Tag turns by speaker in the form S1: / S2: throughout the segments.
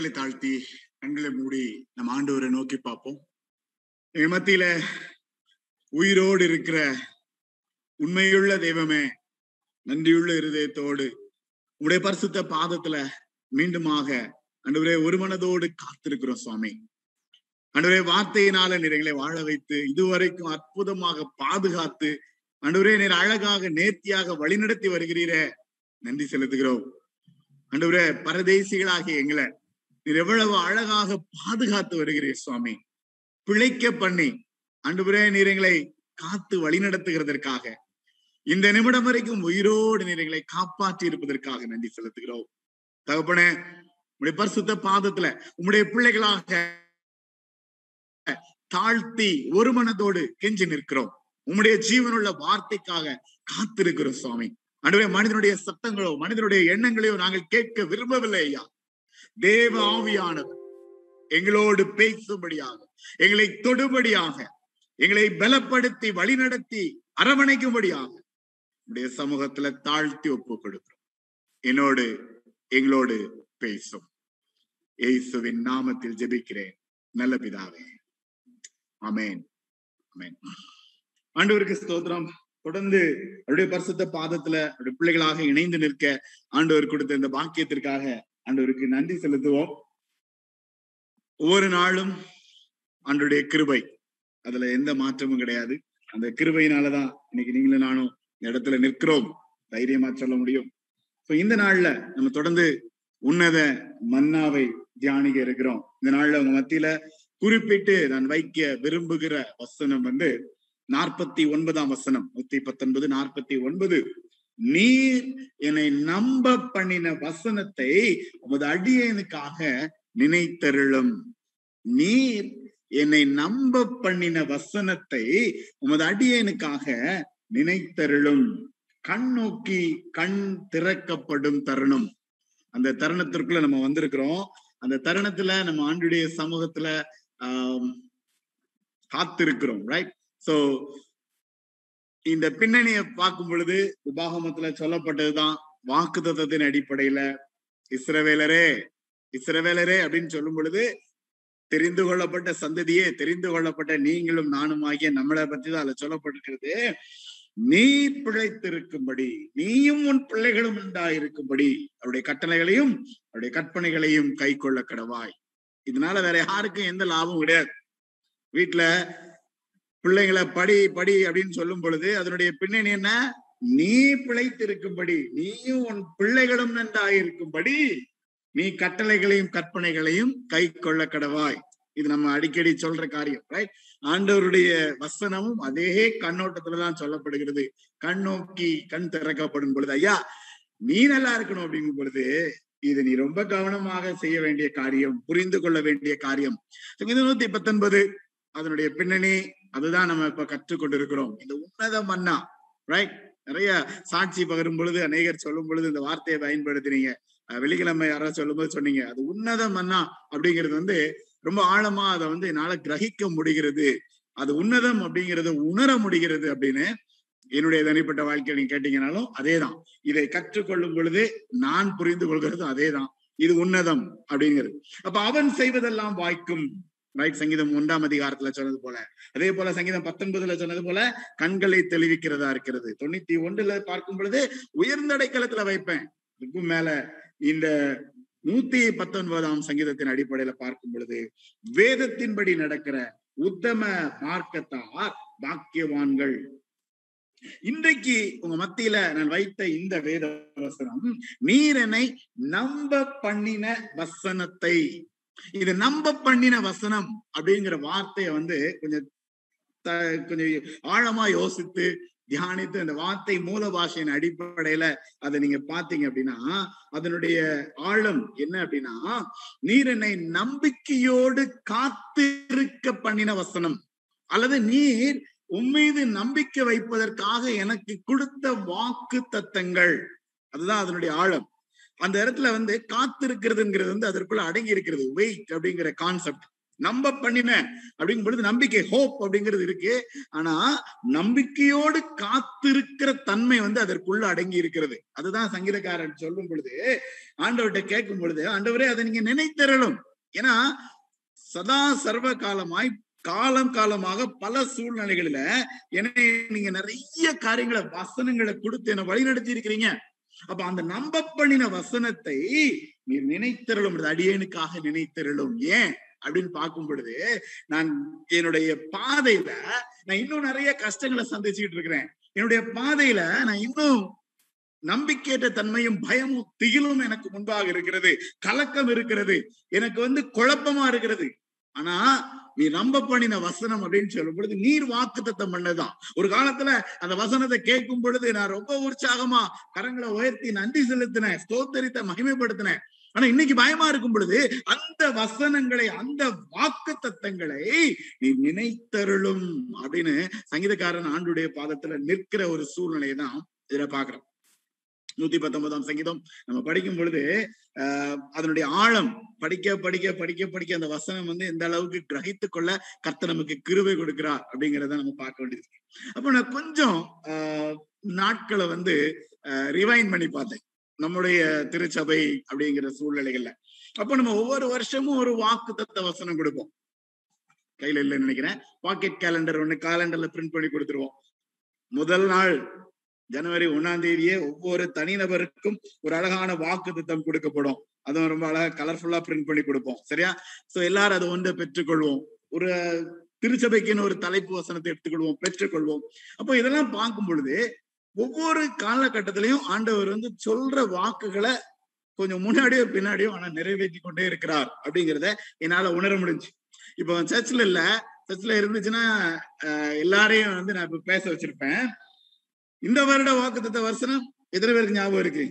S1: தலைகளை தாழ்த்தி கண்களை மூடி நம்ம ஆண்டவரை நோக்கி பார்ப்போம். எங்க மத்தியில உயிரோடு இருக்கிற உண்மையுள்ள தெய்வமே நன்றியுள்ள இருதயத்தோடு உடைய பரிசுத்த பாதத்துல மீண்டுமாக அன்றுவரே ஒரு மனதோடு காத்திருக்கிறோம் சுவாமி. அன்றுவரே வார்த்தையினால நிறைகளை வாழ வைத்து இதுவரைக்கும் அற்புதமாக பாதுகாத்து அன்றுவரே நீர் அழகாக நேர்த்தியாக வழிநடத்தி வருகிறீரே. நன்றி செலுத்துகிறோம். அன்றுவரே பரதேசிகளாகிய எங்களை நீர் எவ்வளவு அழகாக பாதுகாத்து வருகிறீர் சுவாமி. பிழைக்க பண்ணி அன்றுவரே நீர் எங்களை காத்து வழிநடத்துகிறதற்காக இந்த நிமிடம் வரைக்கும் உயிரோடு நீர் எங்களை காப்பாற்றி இருப்பதற்காக நன்றி செலுத்துகிறோம். தகப்பனே உடைய பரிசுத்த பாதத்துல உம்முடைய பிள்ளைகளாக தாழ்த்தி ஒரு மனதோடு கெஞ்சி நிற்கிறோம். உம்முடைய ஜீவனுள்ள வார்த்தைக்காக காத்திருக்கிறோம் சுவாமி. அன்றுவே மனிதனுடைய சத்தங்களோ மனிதனுடைய எண்ணங்களையோ நாங்கள் கேட்க விரும்பவில்லை ஐயா. தேவ ஆவியானவர் எங்களோடு பேசும்படியாக எங்களை தொடுபடியாக எங்களை பலப்படுத்தி வழிநடத்தி அரவணைக்கும்படியாக உடைய சமூகத்துல தாழ்த்தி ஒப்பு கொடுக்கிறோம் என்னோடு எங்களோடு பேசும். இயேசுவின் நாமத்தில் ஜெபிக்கிறேன். நல்ல பிதாவே. அமேன் அமேன் ஆண்டவருக்கு ஸ்தோத்திரம். தொடர்ந்து அவருடைய பரிசுத்த பாதத்துல அவருடைய பிள்ளைகளாக இணைந்து நிற்க ஆண்டவர் கொடுத்த இந்த பாக்கியத்திற்காக அன்றவருக்கு நன்றி செலுத்துவோம். ஒவ்வொரு நாளும் அன்றைய கிருபை. அதுல எந்த மாற்றமும் கிடையாது. அந்த கிருபையினாலதான் இன்னைக்கு நீங்களும் நானும் இந்த இடத்துல நிற்கிறோம். தைரியமா சொல்ல முடியும். இப்ப இந்த நாள்ல நம்ம தொடர்ந்து உன்னத மன்னாவை தியானிக்க இருக்கிறோம். இந்த நாள்ல உங்க மத்தியில குறிப்பிட்டு நான் வைக்க விரும்புகிற வசனம் வந்து நாற்பத்தி ஒன்பதாம் வசனம். நூத்தி பத்தொன்பது நாற்பத்தி ஒன்பது. நீர் என்னை நம்ப பண்ணின வசனத்தை உமது அடியனுக்காக நினைத்தருளும். நீர் என்னை நம்ப பண்ணின வசனத்தை உமது அடியனுக்காக நினைத்தருளும். கண் நோக்கி கண் திறக்கப்படும் தருணம். அந்த தருணத்திற்குள்ள நம்ம வந்திருக்கிறோம். அந்த தருணத்துல நம்ம ஆண்டுடைய சமூகத்துல ஆஹ் காத்திருக்கிறோம் ரைட் சோ இந்த பின்னணியை பார்க்கும் பொழுது உபாகமத்துல சொல்லப்பட்டதுதான் வாக்கு தத்துவத்தின் அடிப்படையில இஸ்ரவேலரே இஸ்ரவேலரே அப்படின்னு சொல்லும் பொழுது தெரிந்து கொள்ளப்பட்ட சந்ததியே தெரிந்து கொள்ளப்பட்ட நீங்களும் நானும் ஆகிய நம்மளை பற்றி தான் அதுல சொல்லப்பட்டிருக்கிறது. நீ பிழைத்திருக்கும்படி நீயும் உன் பிள்ளைகளும் உண்டாயிருக்கும்படி அவருடைய கட்டளைகளையும் அவருடைய கற்பனைகளையும் கை கொள்ள கடவாய். இதனால வேற யாருக்கும் எந்த லாபம் கிடையாது. வீட்டுல பிள்ளைங்களை படி படி அப்படின்னு சொல்லும் பொழுது அதனுடைய பின்னணி என்ன? நீ பிழைத்திருக்கும்படி நீயும் உன் பிள்ளைகளும் நன்றாயிருக்கும்படி நீ கட்டளைகளையும் கற்பனைகளையும் கை கொள்ள கடவாய். இது நம்ம அடிக்கடி சொல்ற காரியம் ரைட் ஆண்டவருடைய வசனமும் அதே கண்ணோட்டத்துலதான் சொல்லப்படுகிறது. கண் நோக்கி கண் திறக்கப்படும் பொழுது ஐயா நீ நல்லா இருக்கணும் அப்படிங்கும் பொழுது இது நீ ரொம்ப கவனமாக செய்ய வேண்டிய காரியம் புரிந்து கொள்ள வேண்டிய காரியம். இது நூத்தி பத்தொன்பது அதனுடைய பின்னணி அதுதான் நம்ம இப்ப கற்றுக்கொண்டிருக்கிறோம். இந்த உன்னத மன்னா ரைட் நிறைய சாட்சி பகரும் பொழுது அநேகர் சொல்லும் பொழுது இந்த வார்த்தையை பயன்படுத்தினீங்க. வெள்ளிக்கிழமை யாராவது சொல்லும்போது சொன்னீங்க. அது உன்னத மன்னா அப்படிங்கிறது வந்து ரொம்ப ஆழமா அதை வந்து என்னால கிரகிக்க முடிகிறது. அது உன்னதம் அப்படிங்கறத உணர முடிகிறது அப்படின்னு என்னுடைய தனிப்பட்ட வாழ்க்கையை நீங்க கேட்டீங்கனாலும் அதேதான். இதை கற்றுக்கொள்ளும் பொழுது நான் புரிந்து கொள்கிறதும் அதேதான். இது உன்னதம் அப்படிங்கிறது. அப்ப அவன் செய்வதெல்லாம் வாய்க்கும். ரைட் சங்கீதம் ஒன்றாம் அதிகாரத்துல சொன்னது போல. அதே போல சங்கீதம் பத்தொன்பதுல சொன்னது போல கண்களை தெளிவிக்கிறதா இருக்கிறது. தொண்ணூத்தி ஒன்றுல பார்க்கும் பொழுது உயர்ந்த அடைக்கலத்துல வைப்பேன். இதுக்கும் மேல இந்த நூத்தி பத்தொன்பதாம் சங்கீதத்தின் அடிப்படையில பார்க்கும் பொழுது வேதத்தின்படி நடக்கிற உத்தம மார்க்கத்தார் பாக்கியவான்கள். இன்றைக்கு உங்க மத்தியில நான் வைத்த இந்த வேத வசனம் நீரனை நம்ப பண்ணின வசனத்தை இது நம்ப பண்ணின வசனம் அப்படிங்கிற வார்த்தையை வந்து கொஞ்சம் கொஞ்சம் ஆழமா யோசித்து தியானித்து அந்த வார்த்தை மூல பாஷையின் அடிப்படையில அதை நீங்க பாத்தீங்க அப்படின்னா அதனுடைய ஆழம் என்ன அப்படின்னா நீர் என்னை நம்பிக்கையோடு காத்திருக்க பண்ணின வசனம். அல்லது நீர் உம்மீது நம்பிக்கை வைப்பதற்காக எனக்கு கொடுத்த வாக்கு தத்தங்கள். அதுதான் அதனுடைய ஆழம். அந்த இடத்துல வந்து காத்திருக்கிறதுங்கிறது வந்து அதற்குள்ள அடங்கி இருக்கிறது வெயிட் அப்படிங்கிற கான்செப்ட் நம்ப பண்ணின அப்படிங்கும் பொழுது நம்பிக்கை ஹோப் அப்படிங்கிறது இருக்கு. ஆனா நம்பிக்கையோடு காத்திருக்கிற தன்மை வந்து அதற்குள்ள அடங்கி இருக்கிறது அதுதான் சங்கீதக்காரன் சொல்லும் பொழுது ஆண்டவர்கிட்ட கேட்கும் பொழுது ஆண்டவரே அதை நீங்க நினைத்தரலும். ஏன்னா சதா சர்வ காலமாய் காலம் காலமாக பல சூழ்நிலைகளில என்னை நீங்க நிறைய காரியங்களை வசனங்களை கொடுத்து என்ன வழிநடத்தி இருக்கிறீங்க அப்ப அந்த நம்ப பண்ணின வசனத்தை நீர் நினைத்திரலும் அடியேனுக்காக நினைத்திரலும் ஏன்? அப்படின்னு பார்க்கும் பொழுது நான் என்னுடைய பாதையில நான் இன்னும் நிறைய கஷ்டங்களை சந்திச்சுக்கிட்டு இருக்கிறேன். என்னுடைய பாதையில நான் இன்னும் நம்பிக்கையற்ற தன்மையும் பயமும் திகிலும் எனக்கு முன்பாக இருக்கிறது. கலக்கம் இருக்கிறது. எனக்கு வந்து குழப்பமா இருக்கிறது. ஆனா நீ நம்ப பண்ணின வசனம் அப்படின்னு சொல்லும் பொழுது நீர் வாக்கு தத்தம் பண்ணதான் ஒரு காலத்துல அந்த வசனத்தை கேட்கும் பொழுது நான் ரொம்ப உற்சாகமா கரங்களை உயர்த்தி நன்றி செலுத்தினேன் ஸ்தோத்தரித்த மகிமைப்படுத்தினேன். ஆனா இன்னைக்கு பயமா இருக்கும் பொழுது அந்த வசனங்களை அந்த வாக்கு தத்தங்களை நீ நினைத்தருளும் அப்படின்னு சங்கீதக்காரன் ஆண்டுடைய பாதத்துல நிற்கிற ஒரு சூழ்நிலையை தான் இதுல பாக்குறோம் நூத்தி பத்தொன்பதாம் சங்கீதம். நம்ம படிக்கும் பொழுது ஆஹ் அதனுடைய ஆழம் படிக்க படிக்க படிக்க படிக்க அந்த வசனம் வந்து எந்த அளவுக்கு கிரகித்து கொள்ள கர்த்த நமக்கு கிருவை கொடுக்கிறார் அப்படிங்கிறத நம்ம பார்க்க வேண்டியது அப்ப நான் கொஞ்சம் ஆஹ் நாட்களை வந்து ரிவைன் பண்ணி பார்த்தேன். நம்முடைய திருச்சபை அப்படிங்கிற சூழ்நிலைகள்ல. அப்ப நம்ம ஒவ்வொரு வருஷமும் ஒரு வாக்கு தத்த வசனம் கொடுப்போம். கையில இல்லைன்னு நினைக்கிறேன். பாக்கெட் கேலண்டர் ஒண்ணு காலண்டர்ல பிரிண்ட் பண்ணி கொடுத்துருவோம். முதல் நாள் ஜனவரி ஒன்னாம் தேதியே ஒவ்வொரு தனிநபருக்கும் ஒரு அழகான வாக்கு திட்டம் கொடுக்கப்படும். அதுவும் ரொம்ப அழகா கலர்ஃபுல்லா பிரிண்ட் பண்ணி கொடுப்போம். சரியா? சோ எல்லாரும் அதை ஒன்று பெற்றுக்கொள்வோம். ஒரு திருச்சபைக்குன்னு ஒரு தலைப்பு வசனத்தை எடுத்துக்கொள்வோம் பெற்றுக்கொள்வோம். அப்போ இதெல்லாம் பார்க்கும் பொழுது ஒவ்வொரு காலகட்டத்திலையும் ஆண்டவர் வந்து சொல்ற வாக்குகளை கொஞ்சம் முன்னாடியோ பின்னாடியோ ஆனா நிறைவேற்றி கொண்டே இருக்கிறார் அப்படிங்கிறத என்னால உணர முடிஞ்சு. இப்போ சர்ச்சில் இல்ல சர்ச்சில் இருந்துச்சுன்னா எல்லாரையும் வந்து நான் இப்ப பேச வச்சிருப்பேன். இந்த வருட வாக்குத்த வருஷனம் எத்தனை பேருக்கு ஞாபகம் இருக்கு?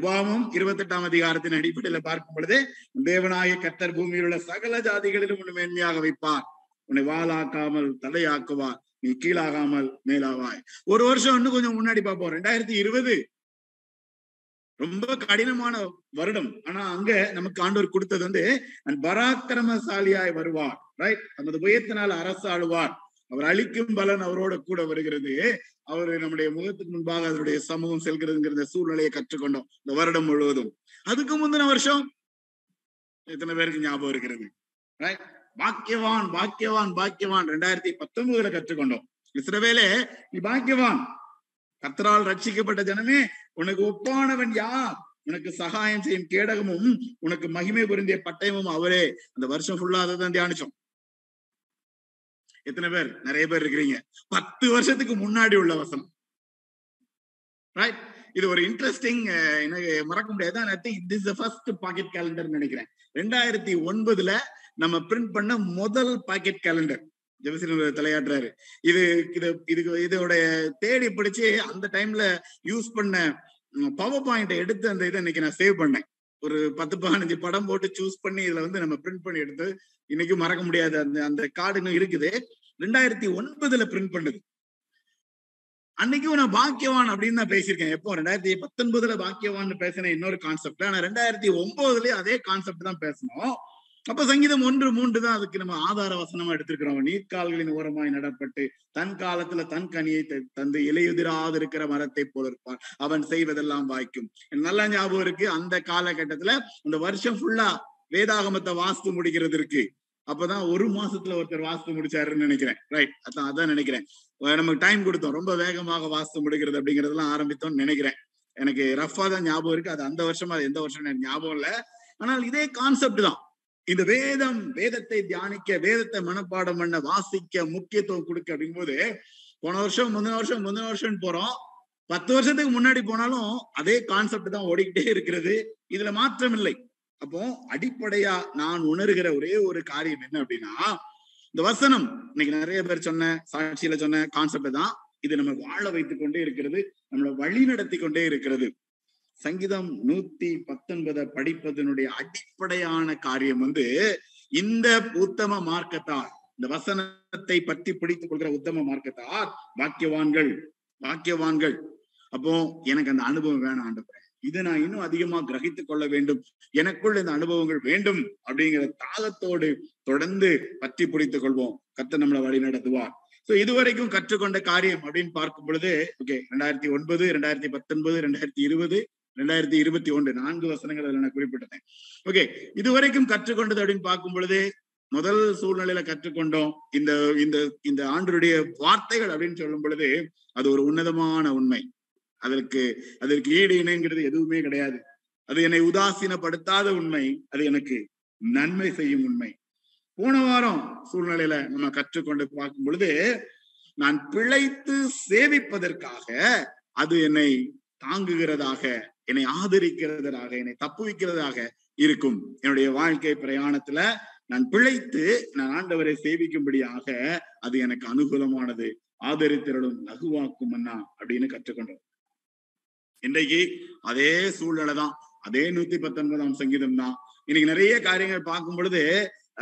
S1: உபாமம் இருபத்தி எட்டாம் அதிகாரத்தின் அடிப்படையில பார்க்கும் பொழுது தேவனாய கத்தர் பூமியில் உள்ள சகல ஜாதிகளிலும் உன்னை மேன்மையாக வைப்பார். உன்னை வாளாக்காமல் தலையாக்குவார். நீ கீழாகாமல் மேலாவாய். ஒரு வருஷம் இன்னும் கொஞ்சம் முன்னாடி பார்ப்போம். ரெண்டாயிரத்தி இருபது. ரொம்ப கடினமான வருடம். ஆனா அங்க நமக்கு ஆண்டவர் கொடுத்தது வந்து பராக்கிரமசாலியாய் வருவார். ரைட் நமது புயத்தினால் அரசாளுவார். அவர் அழிக்கும் பலன் அவரோட கூட வருகிறது. அவர்கள் நம்முடைய முகத்துக்கு முன்பாக அவருடைய சமூகம் செல்கிறதுங்கிற சூழ்நிலையை கற்றுக்கொண்டோம் இந்த வருடம் முழுவதும். அதுக்கு முந்தின வருஷம் எத்தனை பேருக்கு ஞாபகம் இருக்கிறது? பாக்கியவான் பாக்கியவான் பாக்கியவான். ரெண்டாயிரத்தி பத்தொன்பதுல கற்றுக்கொண்டோம். இஸ்ரவேலே நீ பாக்கியவான். கத்தரால் ரட்சிக்கப்பட்ட ஜனமே உனக்கு ஒப்பானவன் யார்? உனக்கு சகாயம் செய்யும் கேடகமும் உனக்கு மகிமை பொருந்திய பட்டயமும் அவரே. அந்த வருஷம் ஃபுல்லா அதை தான் தியானிச்சோம். எத்தனை பேர்? நிறைய பேர் இருக்கிறீங்க. பத்து வருஷத்துக்கு முன்னாடி உள்ள வசனம். ரைட் இது ஒரு இன்ட்ரெஸ்டிங் எனக்கு மறக்க முடியாது? திஸ் ஃபர்ஸ்ட் பாக்கெட் கேலண்டர் நினைக்கிறேன். ரெண்டாயிரத்தி ஒன்பதுல நம்ம பிரிண்ட் பண்ண முதல் பாக்கெட் கேலண்டர் ஜெபசின் தலையாடுறாரு இது இது இதுக்கு இதோடைய தேடி பிடிச்சு அந்த டைம்ல யூஸ் பண்ண பவர் பாயிண்ட் எடுத்து அந்த இதை இன்னைக்கு நான் சேவ் பண்ணேன். ஒரு பத்து பதினஞ்சு படம் போட்டு சூஸ் பண்ணி இதுல வந்து நம்ம பிரிண்ட் பண்ணி எடுத்து இன்னைக்கு மறக்க முடியாது அந்த அந்த கார்டு இன்னும் இருக்குது. ரெண்டாயிரத்தி ஒன்பதுல பிரிண்ட் பண்ணுது. அன்னைக்கும் நான் பாக்கியவான் அப்படின்னு தான் பேசியிருக்கேன். எப்போ? ரெண்டாயிரத்தி பத்தொன்பதுல பாக்கியவான் பேசின இன்னொரு கான்செப்ட் ஆனா ரெண்டாயிரத்தி ஒன்பதுலயே அதே கான்செப்ட் தான் பேசணும் அப்ப சங்கீதம் ஒன்று மூன்று தான் அதுக்கு நம்ம ஆதார வசனமா எடுத்திருக்கிறோம். நீர்க்கால்களின் ஓரமாய் நடப்பட்டு தன் காலத்துல தன் கனியை தந்து இலையுதிராது இருக்கிற மரத்தை போல இருப்பான் அவன் செய்வதெல்லாம் வாய்க்கும். நல்ல ஞாபகம் இருக்கு. அந்த காலகட்டத்துல அந்த வருஷம் ஃபுல்லா வேதாகமத்தை வாஸ்து முடிக்கிறது இருக்கு அப்பதான் ஒரு மாசத்துல ஒருத்தர் வாஸ்து முடிச்சாருன்னு நினைக்கிறேன். ரைட் அதான் அதான் நினைக்கிறேன். நமக்கு டைம் கொடுத்தோம். ரொம்ப வேகமாக வாஸ்து முடிக்கிறது அப்படிங்கறதெல்லாம் ஆரம்பித்தோம்னு நினைக்கிறேன். எனக்கு ரஃபா தான் ஞாபகம் இருக்கு. அது அந்த வருஷமா எந்த வருஷம் எனக்கு ஞாபகம் இல்ல. ஆனால் இதே கான்செப்ட் தான். இந்த வேதம் வேதத்தை தியானிக்க வேதத்தை மனப்பாடம் பண்ண வாசிக்க முக்கியத்துவம் கொடுக்க அப்படிங்கும்போது போன வருஷம் முந்தின வருஷம் முந்தின வருஷம் போறோம். பத்து வருஷத்துக்கு முன்னாடி போனாலும் அதே கான்செப்ட் தான் ஓடிக்கிட்டே இருக்கிறது. இதுல மாற்றம் இல்லை. அப்போ அடிப்படையா நான் உணர்கிற ஒரே ஒரு காரியம் என்ன அப்படின்னா இந்த வசனம் இன்னைக்கு நிறைய பேர் சொன்ன சாட்சியில சொன்ன கான்செப்ட் தான். இது நம்ம வாழ வைத்துக் கொண்டே இருக்கிறது நம்மளை வழி நடத்தி கொண்டே இருக்கிறது. சங்கீதம் நூத்தி பத்தொன்பதை படிப்பதனுடைய அடிப்படையான காரியம் வந்து இந்த உத்தம மார்க்கத்தார் இந்த வசனத்தை பற்றி பிடித்துக் கொள்கிற உத்தம மார்க்கத்தார் பாக்கியவான்கள் பாக்கியவான்கள் அப்போ எனக்கு அந்த அனுபவம் வேணாம் ஆண்டவரே. இதை நான் இன்னும் அதிகமா கிரகித்துக் கொள்ள வேண்டும். எனக்குள் இந்த அனுபவங்கள் வேண்டும் அப்படிங்கிற தாகத்தோடு தொடர்ந்து பற்றி பிடித்துக் கொள்வோம். கத்த நம்மளை வழி நடத்துவார் சோ இதுவரைக்கும் கற்றுக்கொண்ட காரியம் அப்படின்னு பார்க்கும் பொழுது ஓகே ரெண்டாயிரத்தி ஒன்பது ரெண்டாயிரத்தி பத்தொன்பது ரெண்டாயிரத்தி இருபது ரெண்டாயிரத்தி இருபத்தி ஒன்று நான்கு வசனங்கள் அதில் நான் குறிப்பிட்டேன் ஓகே இதுவரைக்கும் கற்றுக்கொண்டது அப்படின்னு பார்க்கும் பொழுது முதல் சூழ்நிலையில கற்றுக்கொண்டோம். இந்த இந்த இந்த ஆண்டருடைய வார்த்தைகள் அப்படின்னு சொல்லும் பொழுது அது ஒரு உன்னதமான உண்மை. அதற்கு அதற்கு ஈடு இணைங்கிறது எதுவுமே கிடையாது. அது என்னை உதாசீனப்படுத்தாத உண்மை அது எனக்கு நன்மை செய்யும் உண்மை. போன வாரம் சூழ்நிலையில நம்ம கற்றுக்கொண்டு பார்க்கும் பொழுது நான் பிழைத்து சேவிப்பதற்காக அது என்னை தாங்குகிறதாக என்னை ஆதரிக்கிறதாக என்னை தப்புவிக்கிறதாக இருக்கும். என்னுடைய வாழ்க்கை பிரயாணத்துல நான் பிழைத்து நான் ஆண்டவரை சேவிக்கும்படியாக அது எனக்கு அனுகூலமானது. ஆதரித்திரளும் லகுவாக்கும் அண்ணா அப்படின்னு கற்றுக்கொண்டோம். இன்றைக்கு அதே சூழ்நிலை தான். அதே நூத்தி பத்தொன்பதாம் சங்கீதம் தான். இன்னைக்கு நிறைய காரியங்கள் பார்க்கும் பொழுது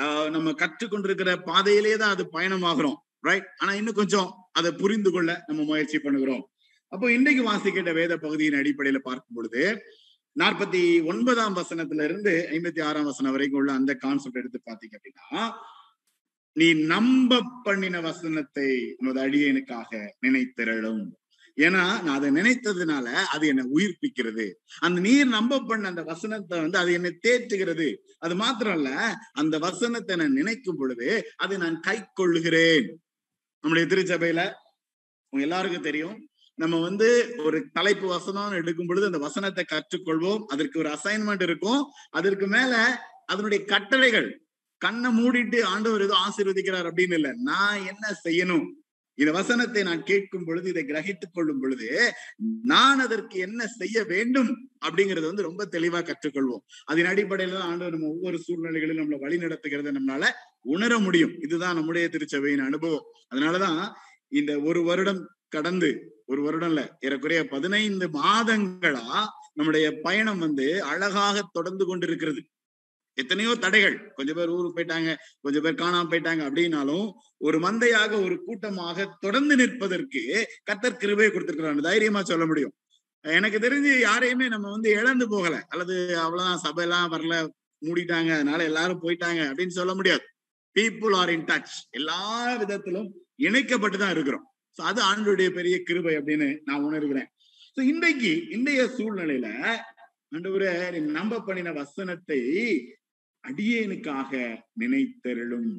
S1: ஆஹ் நம்ம கற்றுக்கொண்டிருக்கிற பாதையிலே தான் அது பயணமாகிறோம். ரைட் ஆனா இன்னும் கொஞ்சம் அதை புரிந்து கொள்ள நம்ம முயற்சி பண்ணுகிறோம். அப்போ இன்றைக்கு வாசிக்கின்ற வேத பகுதியின் அடிப்படையில பார்க்கும் பொழுது நாற்பத்தி ஒன்பதாம் வசனத்துல இருந்து ஐம்பத்தி ஆறாம் வசனம் வரைக்கும் உள்ள அந்த கான்செப்ட் எடுத்து பாத்தீங்க அப்படின்னா நீ நம்ப பண்ணின வசனத்தை உனது அடியனுக்காக நினைத்திரளும். ஏன்னா நான் அதை நினைத்ததுனால அது என்னை உயிர்ப்பிக்கிறது. அந்த நீர் நம்ப பண்ண அந்த வசனத்தை வந்து அது என்னை தேற்றுகிறது. அது மாத்திரம் இல்ல அந்த வசனத்தை நான் நினைக்கும் பொழுது அதை நான் கை கொள்ளுகிறேன். நம்முடைய திருச்சபையில உங்க எல்லாருக்கும் தெரியும். நம்ம வந்து ஒரு தலைப்பு வசனம் எடுக்கும் பொழுது அந்த வசனத்தை கற்றுக்கொள்வோம். அதற்கு ஒரு அசைன்மெண்ட் இருக்கும். அதற்கு மேல அதனுடைய கட்டளைகள். கண்ணை மூடிட்டு ஆண்டவர் ஏதோ ஆசீர்வதிக்கிறார் அப்படின்னு இல்ல. நான் என்ன செய்யணும்? இந்த வசனத்தை நான் கேட்கும் பொழுது இதை கிரகித்துக் கொள்ளும் பொழுது நான் அதற்கு என்ன செய்ய வேண்டும் அப்படிங்கறது வந்து ரொம்ப தெளிவா கற்றுக்கொள்வோம். அதன் அடிப்படையில தான் ஆண்டு நம்ம ஒவ்வொரு சூழ்நிலைகளிலும் நம்மளை வழி நடத்துகிறத நம்மளால உணர முடியும். இதுதான் நம்முடைய திருச்சபையின் அனுபவம். அதனாலதான் இந்த ஒரு வருடம் கடந்து ஒரு வருடம் இல்ல ஏறக்குறைய பதினைந்து மாதங்களா நம்முடைய பயணம் வந்து அழகாக தொடர்ந்து கொண்டிருக்கிறது. எத்தனையோ தடைகள். கொஞ்ச பேர் ஊருக்கு போயிட்டாங்க கொஞ்ச பேர் காணாம போயிட்டாங்க அப்படின்னாலும் ஒரு மந்தையாக ஒரு கூட்டமாக தொடர்ந்து நிற்பதற்கு கத்தர் கிருபையை கொடுத்திருக்கிறான் தைரியமா சொல்ல முடியும். எனக்கு தெரிஞ்சு யாரையுமே நம்ம வந்து இழந்து போகல. அல்லது அவ்வளவுதான் சபையெல்லாம் வரல மூடிட்டாங்க அதனால எல்லாரும் போயிட்டாங்க அப்படின்னு சொல்ல முடியாது. பீப்புள் ஆர் இன் டச் எல்லா விதத்திலும் இணைக்கப்பட்டு தான் இருக்கிறோம். சோ அது ஆண்டுடைய பெரிய கிருபை அப்படின்னு நான் உணர்கிறேன். சோ இன்றைக்கு இன்றைய சூழ்நிலையில ஆண்டவரே நம்ப பண்ணின வசனத்தை அடியேனுக்காக நினைத்தருளும்.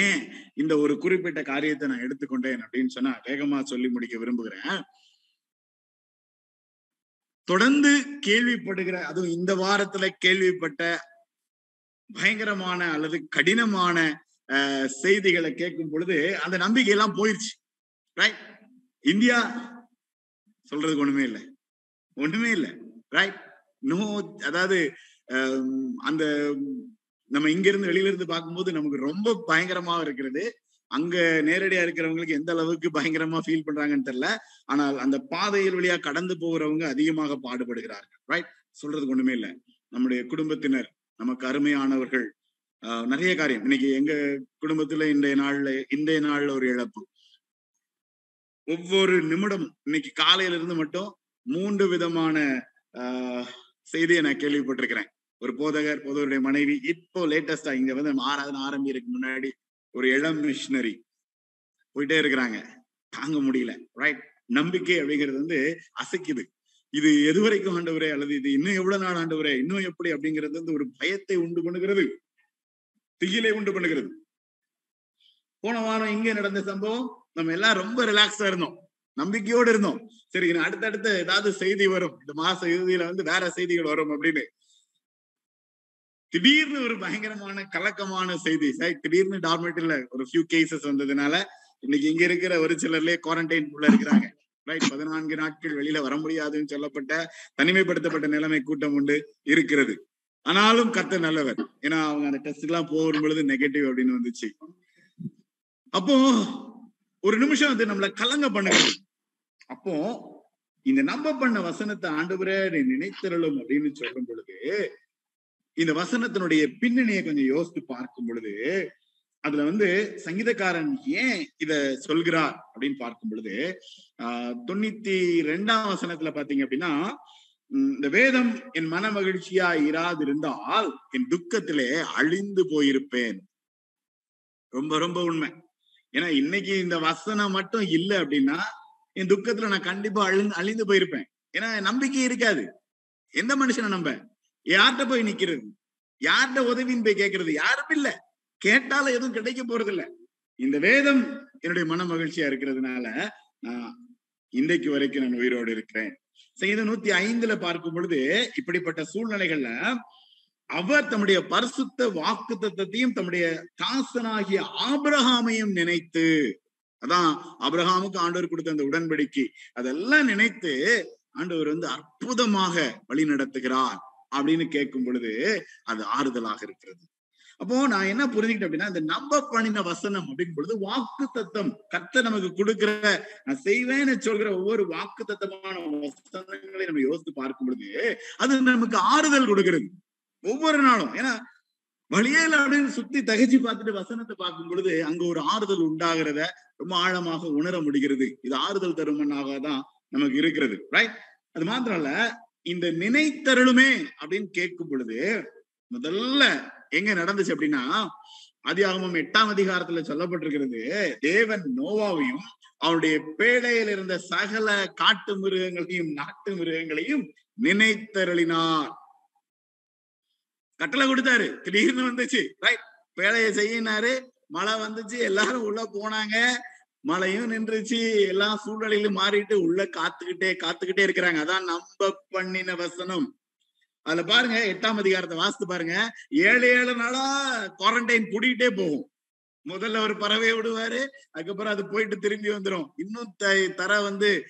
S1: ஏன் இந்த ஒரு குறிப்பிட்ட காரியத்தை நான் எடுத்துக்கொண்டேன் அப்படின்னு சொன்னா வேகமா சொல்லி முடிக்க விரும்புகிறேன். தொடர்ந்து கேள்விப்படுகிற அதுவும் இந்த வாரத்துல கேள்விப்பட்ட பயங்கரமான அல்லது கடினமான செய்திகளை கேட்கும் பொழுது அந்த நம்பிக்கை எல்லாம் போயிடுச்சு ரைட் இந்தியா சொல்றதுக்கு ஒண்ணுமே இல்லை. ஒண்ணுமே இல்லை. ரைட் நோ அதாவது அந்த நம்ம இங்க இருந்து வெளியில இருந்து பார்க்கும்போது நமக்கு ரொம்ப பயங்கரமா இருக்கிறது. அங்க நேரடியா இருக்கிறவங்களுக்கு எந்த அளவுக்கு பயங்கரமா ஃபீல் பண்றாங்கன்னு தெரியல. ஆனால் அந்த பாதையில் வழியா கடந்து போகிறவங்க அதிகமாக பாடுபடுகிறார்கள். ரைட் சொல்றதுக்கு ஒண்ணுமே இல்லை. நம்முடைய குடும்பத்தினர் நமக்கு அருமையானவர்கள். நிறைய காரியம். இன்னைக்கு எங்க குடும்பத்துல இன்றைய நாள்ல இன்றைய நாள்ல ஒரு இழப்பு. ஒவ்வொரு நிமிடமும் இன்னைக்கு காலையில இருந்து மட்டும் மூன்று விதமான ஆஹ் செய்தியை நான் கேள்விப்பட்டிருக்கிறேன். ஒரு போதகர் போதகருடைய மனைவி இப்போ லேட்டஸ்டா இங்க வந்து ஆராதனை ஆரம்பிக்கு முன்னாடி ஒரு இளம் மிஷினரி போயிட்டே இருக்கிறாங்க. தாங்க முடியல ரைட் நம்பிக்கை அப்படிங்கிறது வந்து அசைக்குது. இது எது வரைக்கும் ஆண்டவரே அல்லது இது இன்னும் எவ்வளவு நாள் ஆண்டவரே இன்னும் எப்படி அப்படிங்கிறது வந்து ஒரு பயத்தை உண்டு பண்ணுகிறது. திகிலை உண்டு பண்ணுகிறது. போன வாரம் இங்க நடந்த சம்பவம் நம்ம எல்லாம் ரொம்ப ரிலாக்ஸா இருந்தோம். நம்பிக்கையோடு இருந்தோம். சரி அடுத்தடுத்த ஏதாவது செய்தி வரும். இந்த மாச இறுதியில வந்து வேற செய்திகள் வரும் அப்படின்னு. திடீர்னு ஒரு பயங்கரமான கலக்கமான செய்தி. திடீர்னு டார்மெட்ல ஒரு ஃபியூ கேசஸ் வந்ததுனால இன்னைக்கு இங்க இருக்கிற ஒரு சிலர்லயே குவாரண்டைன் உள்ள இருக்கிறாங்க. ரைட் பதினான்கு நாட்கள் வெளியில வர முடியாதுன்னு சொல்லப்பட்ட தனிமைப்படுத்தப்பட்ட நிலைமை கூட்டம் உண்டு இருக்கிறது. ஆனாலும் கத்த நல்லவர். ஏன்னா அவங்க அந்த டெஸ்ட் எல்லாம் போகும் பொழுது நெகட்டிவ் அப்படின்னு வந்துச்சு. அப்போ ஒரு நிமிஷம் அது நம்மள கலங்க பண்ணுங்க அப்போ இந்த நம்ப பண்ண வசனத்தை ஆண்டவரே நீ நினைத்திரலும் அப்படின்னு சொல்லும் பொழுது இந்த வசனத்தினுடைய பின்னணியை கொஞ்சம் யோசித்து பார்க்கும் பொழுது அதுல வந்து சங்கீதக்காரன் ஏன் இத சொல்கிறார் அப்படின்னு பார்க்கும் பொழுது ஆஹ் தொண்ணூத்தி ரெண்டாம் வசனத்துல பாத்தீங்க அப்படின்னா உம், இந்த வேதம் என் மன மகிழ்ச்சியா இராதிருந்தால் என் துக்கத்திலே அழிந்து போயிருப்பேன். ரொம்ப ரொம்ப உண்மை. ஏன்னா இன்னைக்கு இந்த வசனம் மட்டும் இல்ல அப்படின்னா என் துக்கத்துல நான் கண்டிப்பா அழிந்து அழிந்து போயிருப்பேன். ஏன்னா நம்பிக்கை இருக்காது. எந்த மனுஷனை நம்ப? யார்கிட்ட போய் நிக்கிறது? யார்கிட்ட உதவின்னு போய் கேட்கறது? யாரும் இல்ல. கேட்டாலும் எதுவும் கிடைக்க போறது இல்ல. இந்த வேதம் என்னுடைய மன மகிழ்ச்சியா இருக்கிறதுனால நான் இன்றைக்கு வரைக்கும் நான் உயிரோடு இருக்கிறேன். சங்கீதம் நூத்தி ஐந்துல பார்க்கும் பொழுது இப்படிப்பட்ட சூழ்நிலைகள்ல அவர் தம்முடைய பரிசுத்த வாக்கு தத்தத்தையும் தம்முடைய தாசனாகிய ஆபிரகாமையும் நினைத்து அதான் ஆபிரகாமுக்கு ஆண்டவர் கொடுத்த அந்த உடன்படிக்கை அதெல்லாம் நினைத்து ஆண்டவர் வந்து அற்புதமாக வழி நடத்துகிறார். அப்படின்னு கேட்கும் பொழுது அது ஆறுதலாக இருக்கிறது. அப்போ நான் என்ன புரிஞ்சுக்கிட்டேன் அப்படின்னா இந்த நம்ப பண்ணின வசனம் அப்படிங்கும் பொழுது வாக்கு தத்தம் கத்த நமக்கு கொடுக்கிற நான் செய்வேன்னு சொல்கிற ஒவ்வொரு வாக்கு தத்தமான வசனங்களை நம்ம யோசித்து பார்க்கும் பொழுது அது நமக்கு ஆறுதல் கொடுக்கிறது. ஒவ்வொரு நாளும். ஏன்னா வழியில அப்படின்னு சுத்தி தகச்சு பார்த்துட்டு வசனத்தை பார்க்கும் பொழுது அங்க ஒரு ஆறுதல் உண்டாகிறத ரொம்ப ஆழமாக உணர முடிகிறது. இது ஆறுதல் தருமனாக தான் நமக்கு இருக்கிறது. ரைட் அது மாத்திரம் இல்ல இந்த நினைத்தருளுமே அப்படின்னு கேட்கும் பொழுது முதல்ல எங்க நடந்துச்சு அப்படின்னா அதிகாகமம் எட்டாம் அதிகாரத்துல சொல்லப்பட்டிருக்கிறது தேவன் நோவாவையும் அவருடைய பேழையில் இருந்த சகல காட்டு மிருகங்களையும் நாட்டு மிருகங்களையும் நினைத்தருளினார். கட்டளை கொடுத்தாரு. திடீர்னு வந்துச்சு. ரைட் பேழைய செய்யினாரு. மழை வந்துச்சு. எல்லாரும் உள்ள போனாங்க. மழையும் நின்றுச்சு. எல்லா சூழ்நிலையிலும் மாறிட்டு உள்ள காத்துக்கிட்டே காத்துக்கிட்டே இருக்கிறாங்க. அதான் நம்ப பண்ணின வசனம். அதுல பாருங்க எட்டாம் அதிகாரத்தை வாசித்து பாருங்க. ஏழு ஏழு நாளா குவாரண்டைன் கூட்டிகிட்டே போகும். முதல்ல ஒரு பறவையை விடுவாரு அதுக்கப்புறம் அது போயிட்டு திரும்பி வந்துரும். இன்னும் த- தர வந்து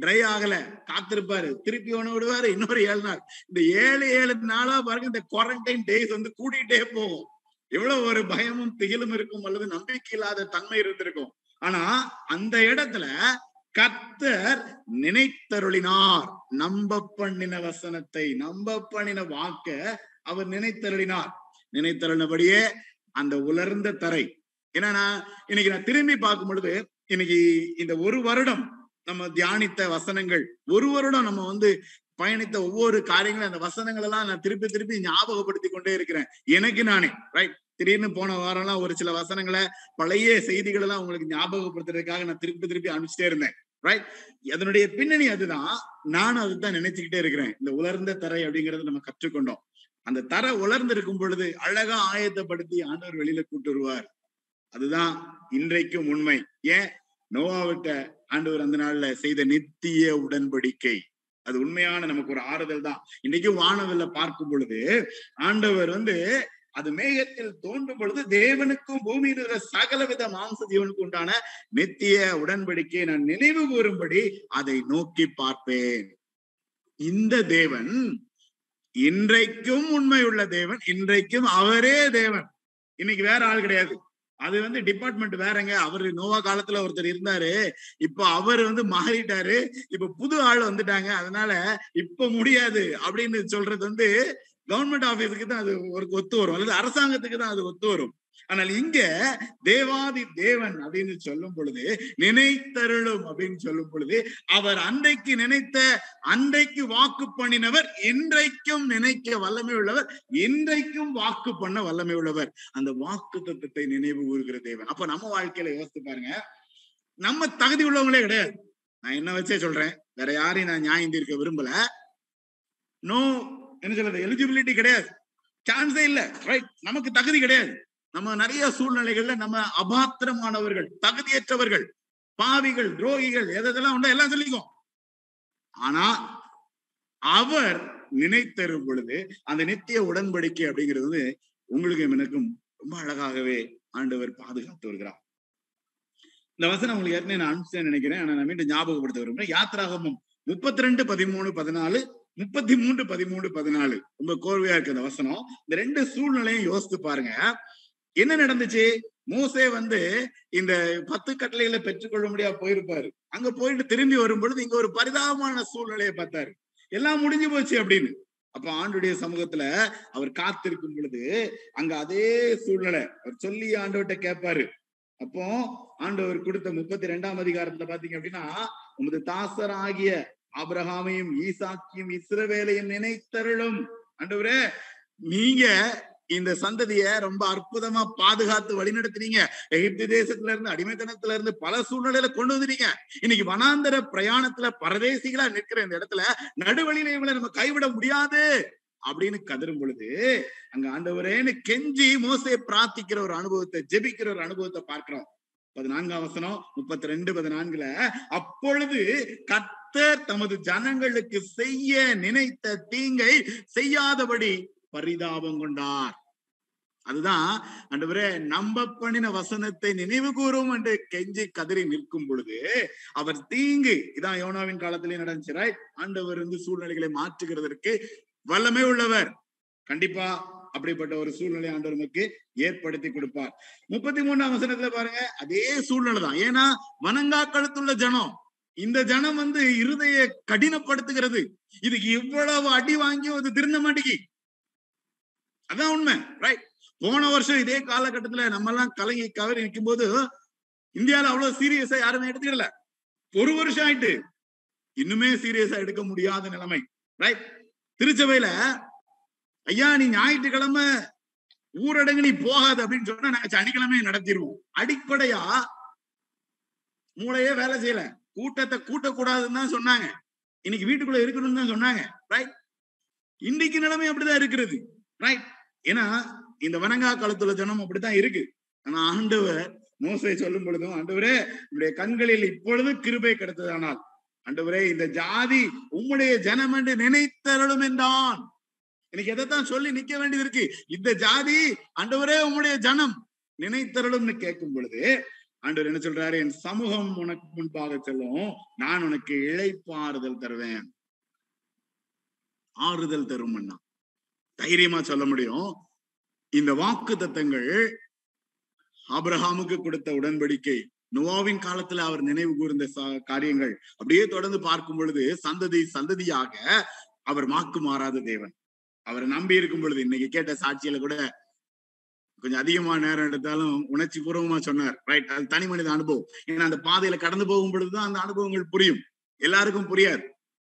S1: ட்ரை ஆகல. காத்திருப்பாரு. திருப்பி ஒண்ணு விடுவாரு இன்னொரு ஏழு நாள். இந்த ஏழு ஏழு நாளா பாருங்க இந்த குவாரண்டைன் டேஸ் வந்து கூட்டிகிட்டே போகும். எவ்வளவு ஒரு பயமும் திகிலும் இருக்கும் அல்லது நம்பிக்கை இல்லாத தன்மை இருந்திருக்கும். ஆனா அந்த இடத்துல கத்தர் நினைத்தருளினார். நம்ப பண்ணின வசனத்தை நம்ப பண்ணின வாக்க அவர் நினைத்தருளினார். நினைத்தருளினபடியே அந்த உலர்ந்த தரை. ஏன்னா இன்னைக்கு நான் திரும்பி பார்க்கும் பொழுது இன்னைக்கு இந்த ஒரு வருடம் நம்ம தியானித்த வசனங்கள் ஒரு வருடம் நம்ம வந்து பயணித்த ஒவ்வொரு காரியங்களும் அந்த வசனங்கள் எல்லாம் நான் திருப்பி திருப்பி ஞாபகப்படுத்தி கொண்டே இருக்கிறேன். எனக்கு நானே ரைட் திடீர்னு போன வாரம்லாம் ஒரு சில வசனங்களை பழைய செய்திகள் எல்லாம் உங்களுக்கு ஞாபகப்படுத்துறதுக்காக நான் திருப்பி திருப்பி அனுப்பிச்சிட்டே இருந்தேன் ரைட் அதனுடைய பின்னணி அதுதான். நானும் அதுதான் நினைச்சுக்கிட்டே இருக்கிறேன். இந்த உலர்ந்த தரை அப்படிங்கறத நம்ம கற்றுக்கொண்டோம். அந்த தரை உலர்ந்து இருக்கும் பொழுது அழகா ஆயத்தப்படுத்தி ஆண்டவர் வெளியில கூட்டு வருவார். அதுதான் இன்றைக்கும் உண்மை. ஏன்? நோவாவிட்ட ஆண்டவர் அந்த நாள்ல செய்த நித்திய உடன்படிக்கை. அது உண்மையான நமக்கு ஒரு ஆறுதல் தான். இன்னைக்கும் வானவில்ல பார்க்கும் பொழுது ஆண்டவர் வந்து அது மேகத்தில் தோன்றும் பொழுது தேவனுக்கும் பூமியில் இருக்கிற சகலவித மாம்ச ஜீவனுக்கு உண்டான நித்திய உடன்படிக்கையை நான் நினைவு கூறும்படி அதை நோக்கி பார்ப்பேன். இந்த தேவன் இன்றைக்கும் உண்மையுள்ள தேவன் இன்றைக்கும் அவரே தேவன். இன்னைக்கு வேற ஆள் கிடையாது. அது வந்து டிபார்ட்மெண்ட் வேறங்க. அவரு நோவா காலத்துல ஒருத்தர் இருந்தாரு. இப்ப அவர் வந்து மாறிட்டாரு. இப்ப புது ஆள் வந்துட்டாங்க. அதனால இப்ப முடியாது அப்படின்னு சொல்றது வந்து கவர்மெண்ட் ஆபீஸுக்கு தான் அது ஒரு ஒத்து வரும். அல்லது அரசாங்கத்துக்கு தான் அது ஒத்து வரும். ஆனால் இங்க தேவாதி தேவன் அப்படின்னு சொல்லும் பொழுது நினைத்தருளும் அப்படின்னு சொல்லும் பொழுது அவர் அன்றைக்கு நினைத்த அன்றைக்கு வாக்கு பண்ணினவர் இன்றைக்கும் நினைக்க வல்லமை உள்ளவர் இன்றைக்கும் வாக்கு பண்ண வல்லமை உள்ளவர். அந்த வாக்கு தத்துவத்தை நினைவு கூறுகிற தேவன். அப்ப நம்ம வாழ்க்கையில யோசித்து பாருங்க. நம்ம தகுதி உள்ளவங்களே கிடையாது. நான் என்ன வச்சே சொல்றேன். வேற யாரையும் நான் நியாயம் தீர்க்க விரும்பல. நோ என்ன சொல்றது? எலிஜிபிலிட்டி கிடையாது. சான்ஸே இல்ல. ரைட் நமக்கு தகுதி கிடையாது. நம்ம நிறைய சூழ்நிலைகள்ல நம்ம அபாத்திரமானவர்கள் தகுதியற்றவர்கள் பாவிகள் துரோகிகள் எதெல்லாம் உண்டோ எல்லாம் சொல்லிக்கோ ஆனா அவர் நினைத்தரும் பொழுது அந்த நித்திய உடன்படிக்கை அப்படிங்கிறது வந்து உங்களுக்கும் எனக்கும் ரொம்ப அழகாகவே ஆண்டவர் பாதுகாத்து வருகிறார். இந்த வசனம் உங்களுக்கு ஏற்கனவே நான் அனுப்பிச்சேன் நினைக்கிறேன். ஆனா நான் மீண்டும் ஞாபகப்படுத்த விரும்புறேன். யாத்திராகமம் முப்பத்தி ரெண்டு பதிமூணு பதினாலு முப்பத்தி மூன்று பதிமூணு பதினாலு. ரொம்ப கோர்வையா இருக்கு அந்த வசனம். இந்த ரெண்டு சூழ்நிலையும் யோசித்து பாருங்க. என்ன நடந்துச்சு? மோசே வந்து இந்த பத்து கட்டளைகளை பெற்றுக்கொள்ள முடியா போயிருப்பாரு. அங்க போயிட்டு திரும்பி வரும் பொழுது இங்க ஒரு பரிதாபமான சூழ்நிலையை பார்த்தாரு. எல்லாம் முடிஞ்சு போச்சு அப்படின்னு. அப்ப ஆண்டுடைய சமூகத்துல அவர் காத்திருக்கும் பொழுது அங்க அதே சூழ்நிலை. அவர் சொல்லி ஆண்டவர்கிட்ட கேட்பாரு. அப்போ ஆண்டவர் கொடுத்த முப்பத்தி ரெண்டாம் அதிகாரத்துல பாத்தீங்க அப்படின்னா உமது தாசர் ஆகிய ஆபிரகாமையும் ஈசாக்கியும் இஸ்ரவேலையும் நினைத்தருளும். ஆண்டவரே நீங்க இந்த சந்ததிய ரொம்ப அற்புதமா பாதுகாத்து வழிநடத்தினீங்க. எகிப்து தேசத்துல இருந்து அடிமைத்தனத்துல இருந்து பல சூழ்நிலையில கொண்டு வந்துட்டீங்க இன்னைக்கு வனாந்தர பிரயாணத்துல பரதேசிகளா நிற்கிற இந்த இடத்துல நடுவழியில இவங்களை நம்ம கைவிட முடியாது அப்படின்னு கதரும் பொழுது அங்க ஆண்டவரேன்னு கெஞ்சி மோசையை பிரார்த்திக்கிற ஒரு அனுபவத்தை ஜெபிக்கிற ஒரு அனுபவத்தை பார்க்கிறோம். பதினான்காம் வசனம் முப்பத்தி ரெண்டு பதினான்குல அப்பொழுது கத்தர் தமது ஜனங்களுக்கு செய்ய நினைத்த தீங்கை செய்யாதபடி பரிதாபம் கொண்டார். அதுதான் அன்றுவரே நம்ப பண்ணின வசனத்தை நினைவு கூறும் என்று கெஞ்சி கதறி நிற்கும் பொழுது அவர் தீங்கு இதான் யோனாவின் காலத்திலே நடந்துச்சு ரைட் ஆண்டவர் வந்து சூழ்நிலைகளை மாற்றுகிறதற்கு வல்லமை உள்ளவர். கண்டிப்பா அப்படிப்பட்ட ஒரு சூழ்நிலை ஆண்டவர் ஏற்படுத்தி கொடுப்பார். முப்பத்தி மூணாம் வசனத்துல பாருங்க அதே சூழ்நிலை தான். ஏன்னா வனங்கா கழுத்துள்ள ஜனம் இந்த ஜனம் வந்து இருதய கடினப்படுத்துகிறது. இதுக்கு இவ்வளவு அடி வாங்கி அது திருந்த மாட்டேங்கி அதான் உண்மை ரைட் போன வருஷம் இதே காலகட்டத்துல நம்ம எல்லாம் கலங்கி கவரி நிற்கும் போது இந்தியால அவ்வளவு சீரியஸா யாருமே எடுத்துக்கல. ஒரு வருஷம் ஆயிட்டு. இன்னுமே சீரியஸா எடுக்க முடியாத நிலைமை ரைட் திருச்சபையில ஐயா நீ ஞாயிற்றுக்கிழமை ஊரடங்கு நீ போகாது அப்படின்னு சொன்னா நாங்க சனிக்கிழமை நடத்திடுவோம் அடிப்படையா மூளையே வேலை செய்யல. கூட்டத்தை கூட்டக்கூடாதுன்னு தான் சொன்னாங்க. இன்னைக்கு வீட்டுக்குள்ள இருக்கணும்னு தான் சொன்னாங்க ரைட் இன்னைக்கு நிலைமை அப்படிதான் இருக்கிறது ரைட் ஏன்னா இந்த வனங்கா காலத்துல ஜனம் அப்படித்தான் இருக்கு. ஆனா ஆண்டவர் மோசை சொல்லும் பொழுதும் ஆண்டவரே உடைய கண்களில் இப்பொழுது கிருபை கிடைத்ததானால் ஆண்டவரே இந்த ஜாதி உம்முடைய ஜனம் என்று நினைத்தருளும் என்றான் எனக்கு எதைத்தான் சொல்லி நிக்க வேண்டியது இருக்கு? இந்த ஜாதி ஆண்டவரே உம்முடைய ஜனம் நினைத்தருளும்னு கேட்கும் பொழுது ஆண்டவர் என்ன சொல்றாரு? என் சமூகம் உனக்கு முன்பாக செல்லும். நான் உனக்கு இழைப்பாறுதல் தருவேன். ஆறுதல் தரும் அண்ணா தைரியமா சொல்ல முடியும். இந்த வாக்கு தத்தங்கள் ஆபிரஹாமுக்கு கொடுத்த உடன்படிக்கை நோவாவின் காலத்துல அவர் நினைவு கூர்ந்த காரியங்கள் அப்படியே தொடர்ந்து பார்க்கும் பொழுது சந்ததி சந்ததியாக அவர் மாக்கு மாறாத தேவன். அவரை நம்பி இருக்கும் பொழுது இன்னைக்கு கேட்ட சாட்சியில கூட கொஞ்சம் அதிகமா நேரம் எடுத்தாலும் உணர்ச்சி பூர்வமா சொன்னார். ரைட் அது தனி மனித அனுபவம். ஏன்னா அந்த பாதையில கடந்து போகும் பொழுதுதான் அந்த அனுபவங்கள் புரியும். எல்லாருக்கும் புரியாது.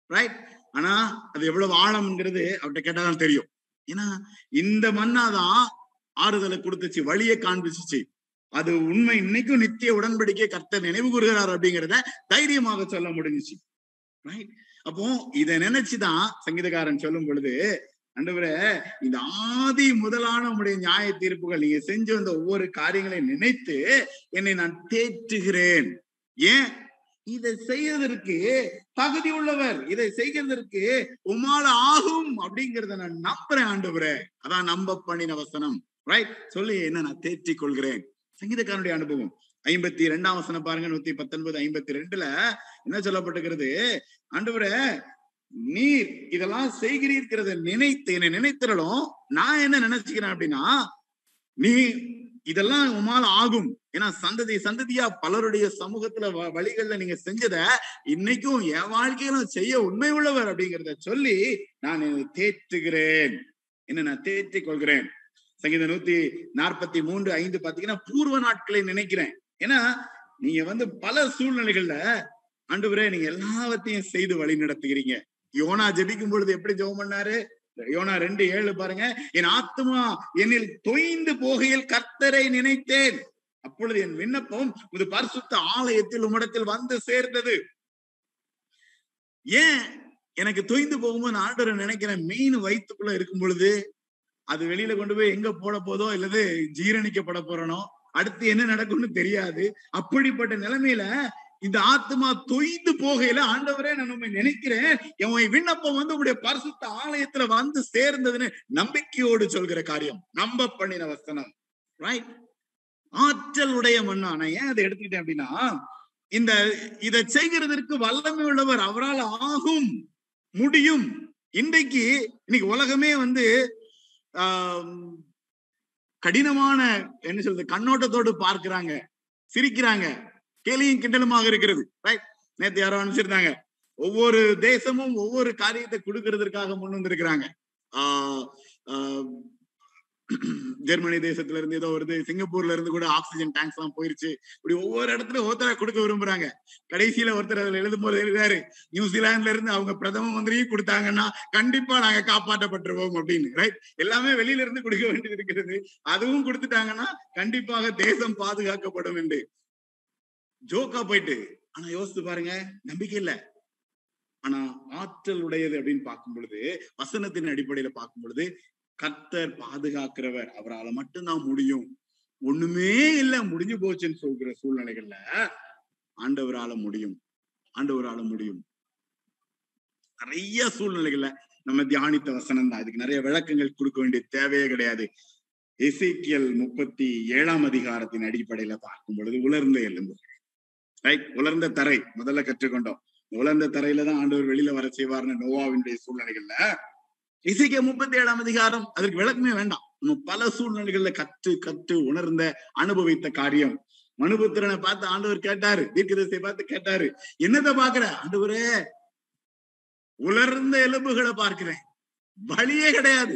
S1: ரைட்? ஆனா அது எவ்வளவு ஆழம்ங்கிறது அவர்கிட்ட கேட்டாதான் தெரியும். ஏன்னா இந்த மண்ணாதான் ஆறுதலை கொடுத்துச்சு வழியை காண்பிச்சுச்சு. அது உண்மை இன்னைக்கும் நித்திய உடன்படிக்கை கர்த்தர் நினைவு கூறுகிறார் அப்படிங்கிறத தைரியமாக சொல்ல முடிஞ்சிச்சு. ரைட் அப்போ இதை நினைச்சுதான் சங்கீதக்காரன் சொல்லும் பொழுது அண்டவரே இந்த ஆதி முதலான உங்களுடைய நியாய தீர்ப்புகள் நீங்க செஞ்சு வந்த ஒவ்வொரு காரியங்களையும் நினைத்து என்னை நான் தேற்றுகிறேன். ஏன்? இதை செய்யறதற்கு தகுதி உள்ளவர் இதை செய்கிறதற்கு உமால ஆகும் அப்படிங்கறத நான் நம்புறேன் ஆண்டவரே. அதான் நம்ப பண்ணின வசனம். ரைட் சொல்லி என்ன நான் தேற்றிக் கொள்கிறேன் சங்கீதக்காரனுடைய அனுபவம். ஐம்பத்தி ரெண்டாம் வசனம் பாருங்க நூத்தி பத்தொன்பது ஐம்பத்தி ரெண்டுல என்ன சொல்லப்பட்டுகிறது ஆண்டவரே நீர் இதெல்லாம் செய்கிறீர்கிறத நினைத்து என்னை நினைத்திரலும் நான் என்ன நினைச்சுக்கிறேன் அப்படின்னா நீ இதெல்லாம் உமால ஆகும். ஏன்னா சந்ததி சந்ததியா பலருடைய சமூகத்துல வழிகள்ல நீங்க செஞ்சத இன்னைக்கும் என் வாழ்க்கையிலும் செய்ய உண்மை உள்ளவர் அப்படிங்கிறத சொல்லி நான் தேற்றுகிறேன். என்ன நான் தேற்றிக் கொள்கிறேன். சங்கீத நூத்தி நாற்பத்தி மூன்று ஐந்து பாத்தீங்கன்னா பூர்வ நாட்களை நினைக்கிறேன். ஏன்னா நீங்க வந்து பல சூழ்நிலைகள்ல ஆண்டு நீங்க எல்லாவற்றையும் செய்து வழி நடத்துகிறீங்க யோனா ஜெபிக்கும் பொழுது எப்படி ஜெபம் பண்ணாரு? யோனா ரெண்டு ஏழு பாருங்க. என் ஆத்மா என்னில் தொய்ந்து போகையில் கர்த்தரை நினைத்தேன். அப்பொழுது என் விண்ணப்பம் இது பரிசுத்த ஆலயத்தில் உம்மிடத்தில் வந்து சேர்ந்தது. ஏன் எனக்கு தொய்ந்து போகும்போது ஆண்டரை நினைக்கிறேன்? மீன் வயிற்றுக்குள்ள இருக்கும் பொழுது அது வெளியில கொண்டு போய் எங்க போட போதோ இல்லது ஜீரணிக்கப்பட போறனோ? அடுத்து என்ன நடக்கும்னு தெரியாது. அப்படிப்பட்ட நிலைமையில இந்த ஆத்மா தொய்ந்து போகையில ஆண்டவரே நான் உண்மை நினைக்கிறேன். என் விண்ணப்பம் வந்து உங்களுடைய பரிசுத்த ஆலயத்துல வந்து சேர்ந்ததுன்னு நம்பிக்கையோடு சொல்கிற காரியம். நம்ப பண்ணின வசனம். ரைட் ஆற்றல் உடைய மண்ணா. நான் ஏன் அதை எடுத்துக்கிட்டேன் அப்படின்னா இந்த இதை செய்கிறதற்கு வல்லமை உள்ளவர் அவரால் ஆகும் முடியும். இன்றைக்கு இன்னைக்கு உலகமே வந்து ஆஹ் கடினமான என்ன சொல்றது கண்ணோட்டத்தோடு பார்க்கிறாங்க சிரிக்கிறாங்க. கேலியும் கிண்டலுமாக இருக்கிறது. ரைட் நேத்து யாரோ அனுப்பிச்சிருந்தாங்க. ஒவ்வொரு தேசமும் ஒவ்வொரு காரியத்தை கொடுக்கறதற்காக முன் வந்திருக்கிறாங்க. ஜெர்மனி தேசத்துல இருந்து ஏதோ வருது. சிங்கப்பூர்ல இருந்து கூட ஆக்சிஜன் டேங்க்ஸ் எல்லாம் போயிருச்சு. இப்படி ஒவ்வொரு இடத்துலயும் ஒருத்தரா கொடுக்க விரும்புறாங்க. கடைசியில ஒருத்தர் அதுல எழுதும் போது எழுதாரு நியூசிலாந்துல இருந்து அவங்க பிரதம மந்திரியும் கொடுத்தாங்கன்னா கண்டிப்பா நாங்க காப்பாற்றப்பட்டுருவோம் அப்படின்னு. ரைட் எல்லாமே வெளியில இருந்து கொடுக்க வேண்டியது இருக்கிறது. அதுவும் கொடுத்துட்டாங்கன்னா கண்டிப்பாக தேசம் பாதுகாக்கப்படும் என்று. ஜோக்கா போயிட்டு ஆனா யோசித்து பாருங்க நம்பிக்கை இல்ல. ஆனா ஆற்றல் உடையது அப்படின்னு பார்க்கும் பொழுது வசனத்தின் அடிப்படையில பார்க்கும் பொழுது கத்தர் பாதுகாக்கிறவர் அவரால் மட்டும்தான் முடியும். ஒண்ணுமே இல்ல முடிஞ்சு போச்சுன்னு சொல்கிற சூழ்நிலைகள்ல ஆண்டவரால முடியும். ஆண்டவரால முடியும். நிறைய சூழ்நிலைகள்ல நம்ம தியானித்த வசனம் தான். இதுக்கு நிறைய விளக்கங்கள் கொடுக்க வேண்டிய தேவையே கிடையாது. இசைக்கியல் முப்பத்தி ஏழாம் அதிகாரத்தின் அடிப்படையில பார்க்கும் பொழுது உலர்ந்த எலும்பு ரைட் உலர்ந்த தரை. முதல்ல கற்றுக்கொண்டோம். உலர்ந்த தரையில தான் ஆண்டவர் வெளியில வர செய்வார்னு நோவாவினுடைய சூழ்நிலைகள்ல. இசைக்க முப்பத்தி ஏழாம் அதிகாரம் அதற்கு விளக்கமே வேண்டாம். இன்னும் பல சூழ்நிலைகள்ல கற்று கற்று உணர்ந்த அனுபவித்த காரியம். மனுபுத்திரனை பார்த்து ஆண்டவர் கேட்டாரு. தீர்க்கதரிசியை பார்த்து கேட்டாரு. என்னத்தை பாக்குற ஆண்டவரே உலர்ந்த எலும்புகளை பார்க்கிறேன். வழியே கிடையாது.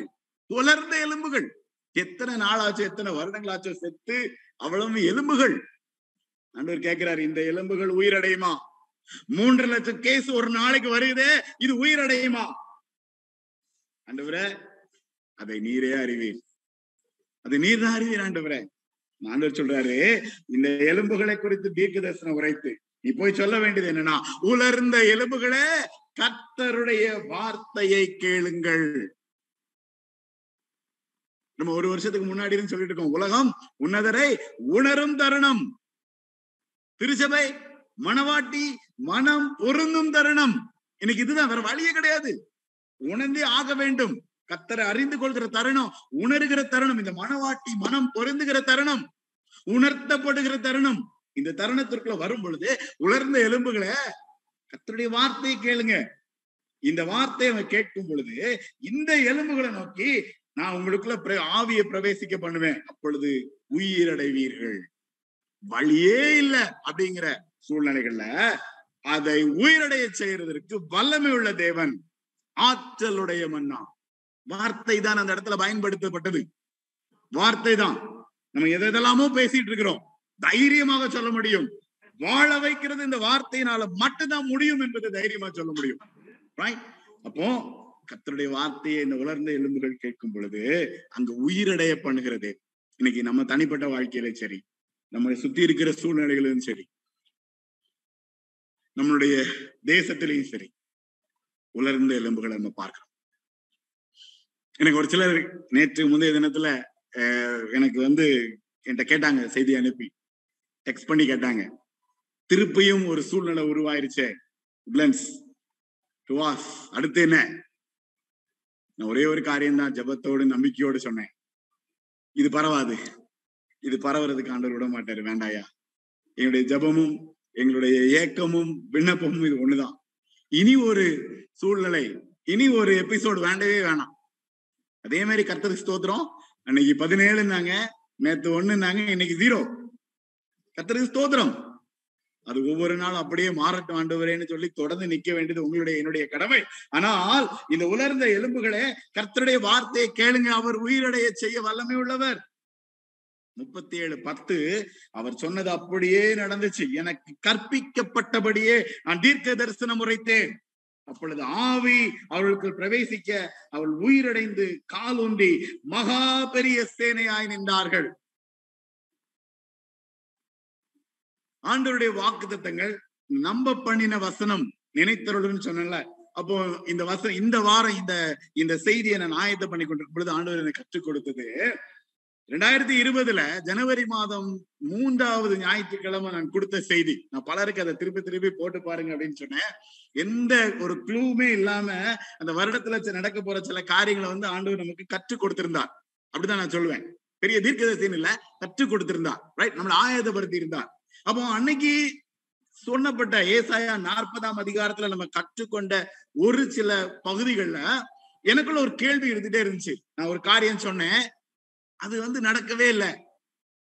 S1: உலர்ந்த எலும்புகள். எத்தனை நாளாச்சோ எத்தனை வருடங்களாச்சோ செத்து அவ்வளவு எலும்புகள். ஆண்டவர் கேட்கிறாரு இந்த எலும்புகள் உயிரடையுமா? மூன்று லட்சம் கேஸ் ஒரு நாளைக்கு வருதே இது உயிரடையுமா? ஆண்டவரே அதை நீரே அறிவீர். அது நீர் தான் அறிவீர் ஆண்டவரே. ஆண்டவர் சொல்றாரு இந்த எலும்புகளை குறித்து தீர்க்க தரிசனம் உரைத்து. நீ போய் சொல்ல வேண்டியது என்னன்னா உலர்ந்த எலும்புகளே கத்தருடைய வார்த்தையை கேளுங்கள். நம்ம ஒரு வருஷத்துக்கு முன்னாடி சொல்லிட்டு இருக்கோம் உலகம் உன்னதரை உணரும் தருணம். திருச்சபை மனவாட்டி மனம் பொருந்தும் தருணம். எனக்கு இதுதான் வேற வழியே கிடையாது. உணர்ந்தே ஆக வேண்டும். கத்தரை அறிந்து கொள்கிற தருணம் உணர்கிற தருணம் இந்த மனவாட்டி மனம் பொருந்துகிற தருணம் உணர்த்தப்படுகிற தருணம். இந்த தருணத்திற்குள்ள வரும் பொழுது உலர்ந்த எலும்புகளை கத்தருடைய வார்த்தையை கேளுங்க. இந்த வார்த்தையை அவன் கேட்கும் பொழுது இந்த எலும்புகளை நோக்கி நான் உங்களுக்குள்ள ஆவியை பிரவேசிக்க பண்ணுவேன். அப்பொழுது உயிரடைவீர்கள். வழியே இல்லை அப்படிங்கிற சூழ்நிலைகள்ல அதை உயிரடைய செய்யறதற்கு வல்லமை உள்ள தேவன் ஆற்றலுடைய மன்னா. வார்த்தை தான் அந்த இடத்துல பயன்படுத்தப்பட்டது. வார்த்தை தான். நம்ம எதெல்லாமோ பேசிட்டு இருக்கிறோம். தைரியமாக சொல்ல முடியும். வாழ வைக்கிறது இந்த வார்த்தையினால மட்டும்தான் முடியும் என்பதை தைரியமா சொல்ல முடியும். அப்போ கத்தருடைய வார்த்தையை இந்த உலர்ந்த எலும்புகள் கேட்கும் பொழுது அங்க உயிரடைய பண்ணுகிறது. இன்னைக்கு நம்ம தனிப்பட்ட வாழ்க்கையில சரி. நம்மளை சுத்தி இருக்கிற சூழ்நிலைகளிலும் சரி நம்மளுடைய தேசத்திலையும் சரி உலர்ந்த எலும்புகளை நம்ம பார்க்கிறோம். எனக்கு ஒரு சிலர் நேற்று முந்தைய தினத்துல எனக்கு வந்து என்கிட்ட கேட்டாங்க செய்தி அனுப்பி டெக்ஸ்ட் பண்ணி கேட்டாங்க. திருப்பியும் ஒரு சூழ்நிலை உருவாயிருச்சே பிளன்ஸ் டுவாஸ் அடுத்து என்ன? நான் ஒரே ஒரு காரியம்தான் ஜபத்தோடு நம்பிக்கையோடு சொன்னேன். இது பரவாது. இது பரவுறதுக்கு ஆண்டவர் விட மாட்டாரு. வேண்டாயா? எங்களுடைய ஜபமும் எங்களுடைய ஏக்கமும் விண்ணப்பமும் இது ஒண்ணுதான். இனி ஒரு சூழ்நிலை இனி ஒரு எபிசோடு வேண்டவே வேணாம். அதே மாதிரி கர்த்தருக்கு ஸ்தோத்திரம். அன்னைக்கு பதினேழுன்னாங்க நேத்து ஒண்ணுனாங்க இன்னைக்கு ஜீரோ கர்த்தருக்கு ஸ்தோத்திரம். அது ஒவ்வொரு நாளும் அப்படியே மாறட்டும் ஆண்டவரேன்னு சொல்லி தொடர்ந்து நிக்க வேண்டியது உங்களுடைய என்னுடைய கடமை. ஆனால் இந்த உலர்ந்த எலும்புகளே கர்த்தருடைய வார்த்தையை கேளுங்க. அவர் உயிரடைய செய்ய வல்லமை உள்ளவர். முப்பத்தி ஏழு பத்து அவர் சொன்னது அப்படியே நடந்துச்சு. எனக்கு கற்பிக்கப்பட்டபடியே நான் தீர்க்க தரிசனம் உரைத்தேன். அப்பொழுது ஆவி அவளுக்கு பிரவேசிக்க அவள் உயிரடைந்து காலூன்றி மகா பெரிய சேனையாய் நின்றார்கள். ஆண்டவருடைய வாக்கு தத்தங்கள் நம்ப பண்ணின வசனம் நினைத்தருடன் சொன்னல அப்போ இந்த வசனம் இந்த வாரம் இந்த இந்த செய்தியை நான் ஆயத்தம் பண்ணி கொண்டிருக்கும் பொழுது ஆண்டவர் எனக்கு கற்றுக் கொடுத்தது ரெண்டாயிரத்தி இருபதுல ஜனவரி மாதம் மூன்றாவது ஞாயிற்றுக்கிழமை நான் கொடுத்த செய்தி. நான் பலருக்கு அதை திருப்பி திருப்பி போட்டு பாருங்க அப்படின்னு சொன்னேன். எந்த ஒரு க்ளூமே இல்லாம அந்த வருடத்துல நடக்க போற சில காரியங்களை வந்து ஆண்டவர் நமக்கு கற்றுக் கொடுத்திருந்தார். அப்படிதான் நான் சொல்லுவேன் பெரிய தீர்க்கதரிசின்னு இல்ல கற்றுக் கொடுத்திருந்தார். ரைட் நம்மளை ஆயத்தப்படுத்தி இருந்தார். அப்போ அன்னைக்கு சொன்னப்பட்ட ஏசாயா நாற்பதாம் அதிகாரத்துல நம்ம கற்றுக்கொண்ட ஒரு சில பகுதிகள்ல எனக்குள்ள ஒரு கேள்வி இருந்துட்டே இருந்துச்சு. நான் ஒரு காரியம் சொன்னேன். அது வந்து நடக்கவே இல்லை.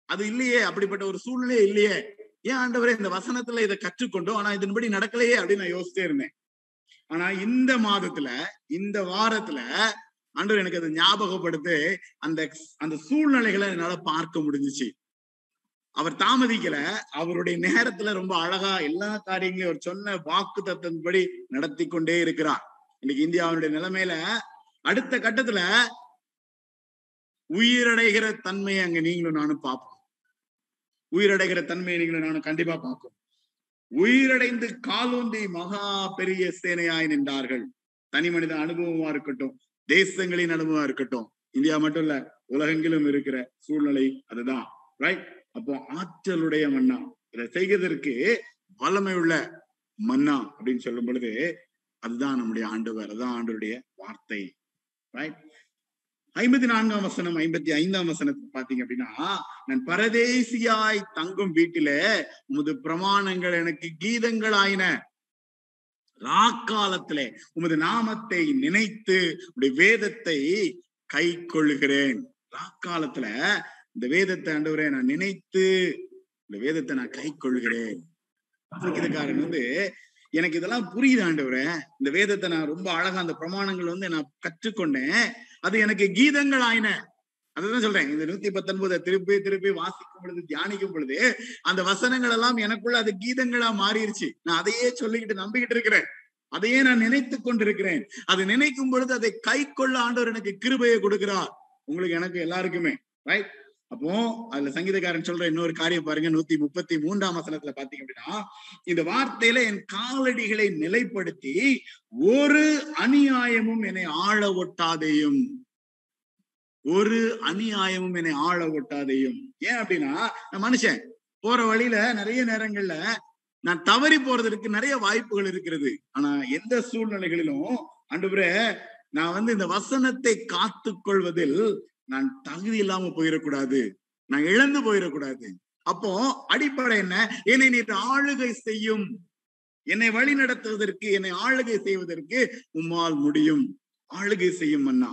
S1: அது இல்லையே அப்படிப்பட்ட ஒரு சூழ்நிலையே இல்லையே. ஏன் ஆண்டவரே இந்த வசனத்துல இதை கற்றுக்கொண்டோம் ஆனா இதன்படி நடக்கலையே அப்படின்னு நான் யோசிச்சே இருந்தேன். ஆனா இந்த மாதத்துல இந்த வாரத்துல ஆண்டவர் எனக்கு அதை ஞாபகப்படுத்து அந்த அந்த சூழ்நிலைகளை என்னால பார்க்க முடிஞ்சிச்சு. அவர் தாமதிக்கல. அவருடைய நேரத்துல ரொம்ப அழகா எல்லா காரியங்களையும் அவர் சொன்ன வாக்கு தத்தன்படி நடத்தி கொண்டே இருக்கிறார். இன்னைக்கு இந்தியாவுடைய நிலைமையில அடுத்த கட்டத்துல உயிரடைகிற தன்மையை அங்க நீங்களும் நானும் பார்ப்போம். உயிரடைகிற தன்மையை நீங்களும் நானும் கண்டிப்பா பார்ப்போம். உயிரடைந்து காலோந்தி மகா பெரிய சேனையாய் நின்றார்கள். தனி மனித அனுபவமா இருக்கட்டும் தேசங்களின் அனுபவமா இருக்கட்டும். இந்தியா மட்டும் இல்ல உலகெங்கிலும் இருக்கிற சூழ்நிலை அதுதான். ரைட் அப்போ ஆற்றலுடைய மன்னா. இதை செய்வதற்கு வல்லமை உள்ள மன்னா அப்படின்னு சொல்லும் பொழுது அதுதான் நம்முடைய ஆண்டவர் அதுதான் ஆண்டவருடைய வார்த்தை. ரைட் ஐம்பத்தி நான்காம் வசனம் ஐம்பத்தி ஐந்தாம் வசனத்துக்கு பாத்தீங்க அப்படின்னா நான் பரதேசியாய் தங்கும் வீட்டில உமது பிரமாணங்கள் எனக்கு கீதங்களாயின. ராக்காலத்துல உமது நாமத்தை நினைத்து உடைய வேதத்தை கை கொள்ளுகிறேன். ராக்காலத்துல இந்த வேதத்தை ஆண்டவரே நான் நினைத்து இந்த வேதத்தை நான் கை கொள்கிறேன் சங்கீதக்காரன் வந்து எனக்கு இதெல்லாம் புரியுது ஆண்டவரே. இந்த வேதத்தை நான் ரொம்ப அழகா அந்த பிரமாணங்கள் வந்து நான் கற்றுக்கொண்டேன். அது எனக்கு கீதங்கள் ஆயின. அதுதான் சொல்றேன். இந்த நூத்தி பத்தொன்பதை திருப்பி திருப்பி வாசிக்கும் பொழுது தியானிக்கும் பொழுது அந்த வசனங்கள் எல்லாம் எனக்குள்ள அது கீதங்களா மாறிடுச்சு நான் அதையே சொல்லிக்கிட்டு நம்பிக்கிட்டு இருக்கிறேன். அதையே நான் நினைத்து கொண்டிருக்கிறேன். அது நினைக்கும் பொழுது அதை கை கொள்ள ஆண்டவர் எனக்கு கிருபையை கொடுக்கிறார். உங்களுக்கு எனக்கு எல்லாருக்குமே. ரைட் அப்போ அதுல சங்கீதக்காரன் சொல்ற இன்னொரு காரியம் பாருங்க நூத்தி முப்பத்தி மூன்றாம் வசனத்துல பாத்தீங்க அப்படின்னா இந்த வார்த்தையில என் காலடிகளை நிலைப்படுத்தி ஒரு அநியாயமும் என்னை ஆள ஒட்டாதையும். ஒரு அநியாயமும் என்னை ஆள ஒட்டாதையும். ஏன் அப்படின்னா நான் மனுஷன் போற வழியில நிறைய நேரங்கள்ல நான் தவறி போறதற்கு நிறைய வாய்ப்புகள் இருக்கிறது. ஆனா எந்த சூழ்நிலைகளிலும் அன்று நான் வந்து இந்த வசனத்தை காத்து கொள்வதில் நான் தகுதி இல்லாம போயிடக்கூடாது நான் இழந்து போயிடக்கூடாது அப்போ அடிப்படை என்ன? என்னை நீ ஆளுகை செய்யும். என்னை வழி நடத்துவதற்கு என்னை ஆளுகை செய்வதற்கு உம்மால் முடியும். ஆளுகை செய்யும் அண்ணா.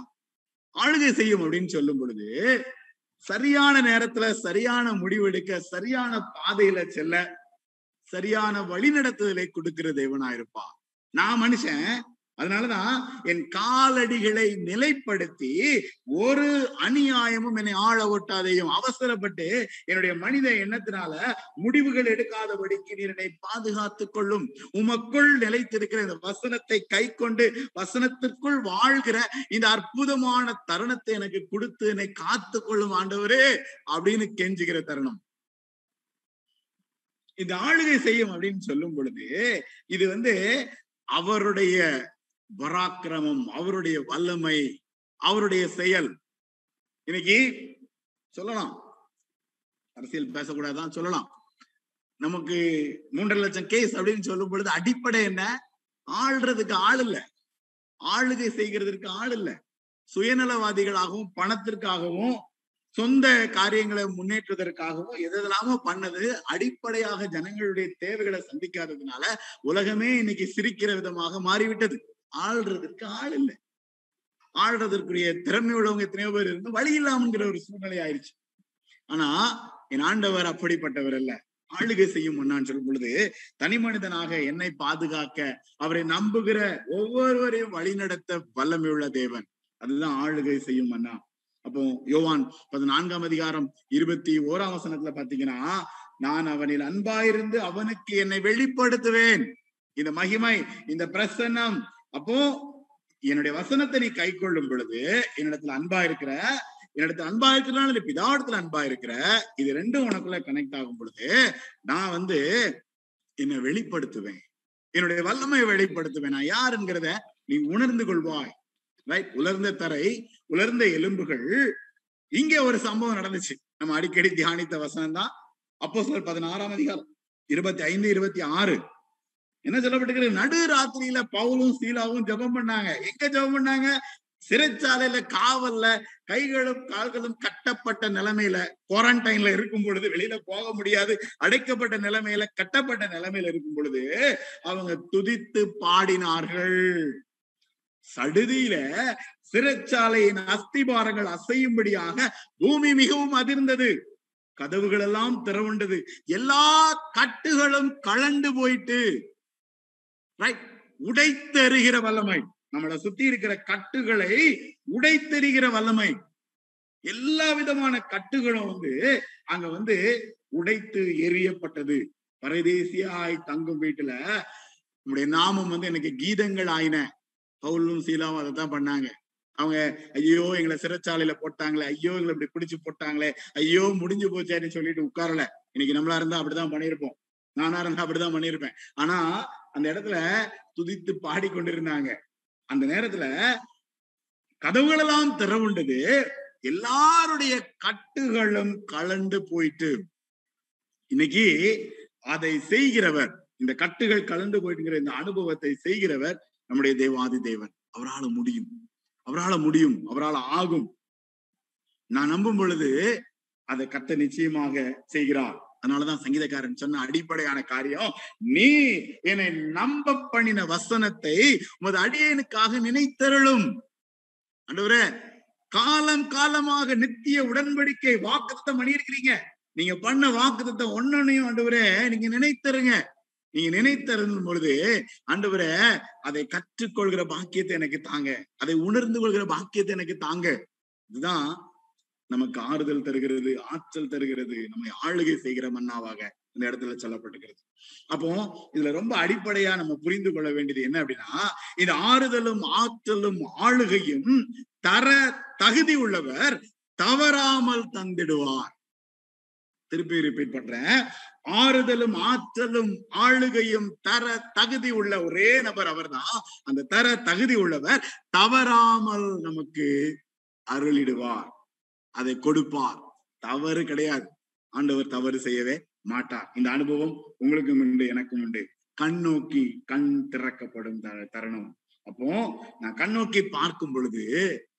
S1: ஆளுகை செய்யும் அப்படின்னு சொல்லும் பொழுது சரியான நேரத்துல சரியான முடிவெடுக்க சரியான பாதையில செல்ல சரியான வழி நடத்துதலை கொடுக்கிற தேவனா இருப்பா நான் மனுஷன் அதனாலதான் என் காலடிகளை நிலைப்படுத்தி ஒரு அநியாயமும் என்னை ஆள ஒட்டாதையும் அவசரப்பட்டு என்னுடைய மனித எண்ணத்தினால முடிவுகள் எடுக்காதபடிக்கு நீர் என்னை பாதுகாத்து கொள்ளும். உமக்குள் நிலைத்திருக்கிற இந்த வசனத்தை கை கொண்டு வசனத்திற்குள் வாழ்கிற இந்த அற்புதமான தருணத்தை எனக்கு கொடுத்து என்னை காத்து கொள்ளும் ஆண்டவரே அப்படின்னு கெஞ்சுகிற தருணம். இந்த ஆளுகை செய்யும் அப்படின்னு சொல்லும் பொழுது இது வந்து அவருடைய பராக்கிரமம் அவருடைய வல்லமை அவருடைய செயல். இன்னைக்கு சொல்லலாம். அரசியல் பேசக்கூடாதான் சொல்லலாம். நமக்கு மூன்றரை லட்சம் கேஸ் அப்படின்னு சொல்லும் பொழுது அடிப்படை என்ன? ஆள்றதுக்கு ஆள் இல்ல. ஆளுகை செய்கிறதுக்கு ஆள் இல்ல. சுயநலவாதிகளாகவும் பணத்திற்காகவும் சொந்த காரியங்களை முன்னேற்றுவதற்காகவும் எதெல்லாமோ பண்ணது அடிப்படையாக ஜனங்களுடைய தேவைகளை சந்திக்காததுனால உலகமே இன்னைக்கு சிரிக்கிற விதமாக மாறிவிட்டது. ஆள்றதற்கு ஆள் இல்லை. ஆள்றதற்குரிய திறமை உள்ளவங்க எத்தனையோ பேர் இருந்து வழி இல்லாமங்கிற ஒரு சூழ்நிலை ஆயிடுச்சு. ஆனா என் ஆண்டவர் அப்படிப்பட்டவர் அல்ல. ஆளுகை செய்யும் முன்னான்னு சொல்லும் பொழுது தனி மனிதனாக என்னை பாதுகாக்க அவரை நம்புகிற ஒவ்வொருவரையும் வழிநடத்த வல்லமையுள்ள தேவன். அதுதான் ஆளுகை செய்யும் மன்னா அப்போ யோவான் பதினான்காம் அதிகாரம் இருபத்தி ஓராம் வசனத்துல பாத்தீங்கன்னா நான் அவனில் அன்பாயிருந்து அவனுக்கு என்னை வெளிப்படுத்துவேன். இந்த மகிமை இந்த பிரசன்னம் அப்போ என்னுடைய வசனத்தை நீ கை கொள்ளும் பொழுது என்னிடத்துல அன்பா இருக்கிற என்னிடத்துல அன்பா இருக்கிறனால நீ பிதாவிடத்துல அன்பா இருக்கிற இது ரெண்டும் உனக்குள்ள கனெக்ட் ஆகும் பொழுது நான் வந்து என்னை வெளிப்படுத்துவேன். என்னுடைய வல்லமையை வெளிப்படுத்துவேன். நான் யாருங்கிறத நீ உணர்ந்து கொள்வாய். ரைட் உலர்ந்த தரை உலர்ந்த எலும்புகள். இங்கே ஒரு சம்பவம் நடந்துச்சு. நம்ம அடிக்கடி தியானித்த வசனம் தான் அப்போ சொல் பதினாறாம் அதிகாரம் இருபத்தி ஐந்து இருபத்தி ஆறு. என்ன சொல்லப்பட்டிருக்கிறது? நடு ராத்திரியில பவுலும் சீலாவும் ஜெபம் பண்ணாங்க. எங்க ஜெபம் பண்ணாங்க? சிறைச்சாலையில காவல்ல கைகளும் கால்களும் கட்டப்பட்ட நிலைமையில குவாரண்டைன்ல இருக்கும் பொழுது வெளியில போக முடியாது அடைக்கப்பட்ட நிலைமையில கட்டப்பட்ட நிலைமையில இருக்கும் பொழுது அவங்க துதித்து பாடினார்கள். சடுதியில சிறைச்சாலையின் அஸ்திபாரங்கள் அசையும்படியாக பூமி மிகவும் அதிர்ந்தது. கதவுகள் எல்லாம் திறவுண்டது. எல்லா கட்டுகளும் கலண்டு போயிட்டு ரைட் உடைத்தெறுகிற வல்லமை. நம்மளை சுத்தி இருக்கிற கட்டுகளை உடைத்தெறிகிற வல்லமை. எல்லா விதமான கட்டுகளும் வந்து அங்க வந்து உடைத்து எரியப்பட்டது பரதேசியாய் தங்கும் வீட்டுல நம்முடைய நாமம் வந்து எனக்கு கீதங்கள் ஆயின. பவுலும் சீலாவும் அதை தான் பண்ணாங்க. அவங்க ஐயோ எங்களை சிறைச்சாலையில போட்டாங்களே ஐயோ எங்களை இப்படி பிடிச்சு போட்டாங்களே ஐயோ முடிஞ்சு போச்சேன்னு சொல்லிட்டு உட்காரல. இன்னைக்கு நம்மளா இருந்தா அப்படிதான் பண்ணியிருப்போம். நானா இருந்தா அப்படிதான் பண்ணியிருப்பேன். ஆனா அந்த இடத்துல துதித்து பாடிக்கொண்டிருந்தாங்க. அந்த நேரத்துல கதவுகளெல்லாம் திறவுண்டது எல்லாருடைய கட்டுகளும் கலண்டு போயிட்டு இன்னைக்கு அதை செய்கிறவர் இந்த கட்டுகள் கலந்து போயிட்டுங்கிற இந்த அனுபவத்தை செய்கிறவர் நம்முடைய தேவாதி தேவன். அவரால் முடியும். அவரால் முடியும். அவரால் ஆகும். நான் நம்பும் பொழுது அதை கத்த நிச்சயமாக செய்கிறார். அதனாலதான் சங்கீதக்காரன் சொன்ன அடிப்படையான காரியம் நீ என்னை நம்ப பண்ணின வசனத்தை உமது அடியனுக்காக நினைத்தருளும். அண்டவரே காலம் காலமாக நித்திய உடன்படிக்கை வாக்குத்தம் பண்ணியிருக்கிறீங்க. நீங்க பண்ண வாக்குத்தத்தை ஒன்னொன்னையும் ஆண்டவரே நீங்க நினைத்தருங்க. நீங்க நினைத்தருந்தும் பொழுது ஆண்டவரே அதை கற்றுக்கொள்கிற பாக்கியத்தை எனக்கு தாங்க. அதை உணர்ந்து கொள்கிற பாக்கியத்தை எனக்கு தாங்க. இதுதான் நமக்கு ஆறுதல் தருகிறது ஆற்றல் தருகிறது நம்மை ஆளுகை செய்கிற மன்னாவாக இந்த இடத்துல சொல்லப்பட்டுகிறது அப்போ இதுல ரொம்ப அடிப்படையா நம்ம புரிந்து கொள்ள வேண்டியது என்ன அப்படின்னா இந்த ஆறுதலும் ஆற்றலும் ஆளுகையும் தர தகுதி உள்ளவர் தவறாமல் தந்திடுவார். திருப்பி ரிப்பீட் பண்றேன். ஆறுதலும் ஆற்றலும் ஆளுகையும் தர தகுதி உள்ள ஒரே நபர் அவர்தான். அந்த தர தகுதி உள்ளவர் தவறாமல் நமக்கு அருளிடுவார். அதை கொடுப்பார். தவறு கிடையாது. ஆண்டவர் தவறு செய்யவே மாட்டார். இந்த அனுபவம் உங்களுக்கும் உண்டு எனக்கும் உண்டு. கண் நோக்கி கண் திறக்கப்படும் தருணம். அப்போ நான் கண் நோக்கி பார்க்கும் பொழுது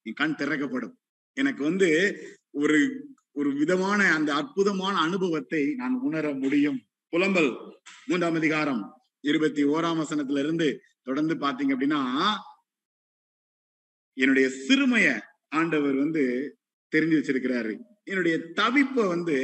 S1: என் கண் திறக்கப்படும். எனக்கு வந்து ஒரு ஒரு விதமான அந்த அற்புதமான அனுபவத்தை நான் உணர முடியும். புலம்பல் மூன்றாம் அதிகாரம் இருபத்தி ஓராம் வசனத்துல இருந்து தொடர்ந்து பாத்தீங்க அப்படின்னா என்னுடைய சிறுமைய ஆண்டவர் வந்து தெரிஞ்சு வச்சிருக்கிறாரு. என்னுடைய தவிப்பை வந்து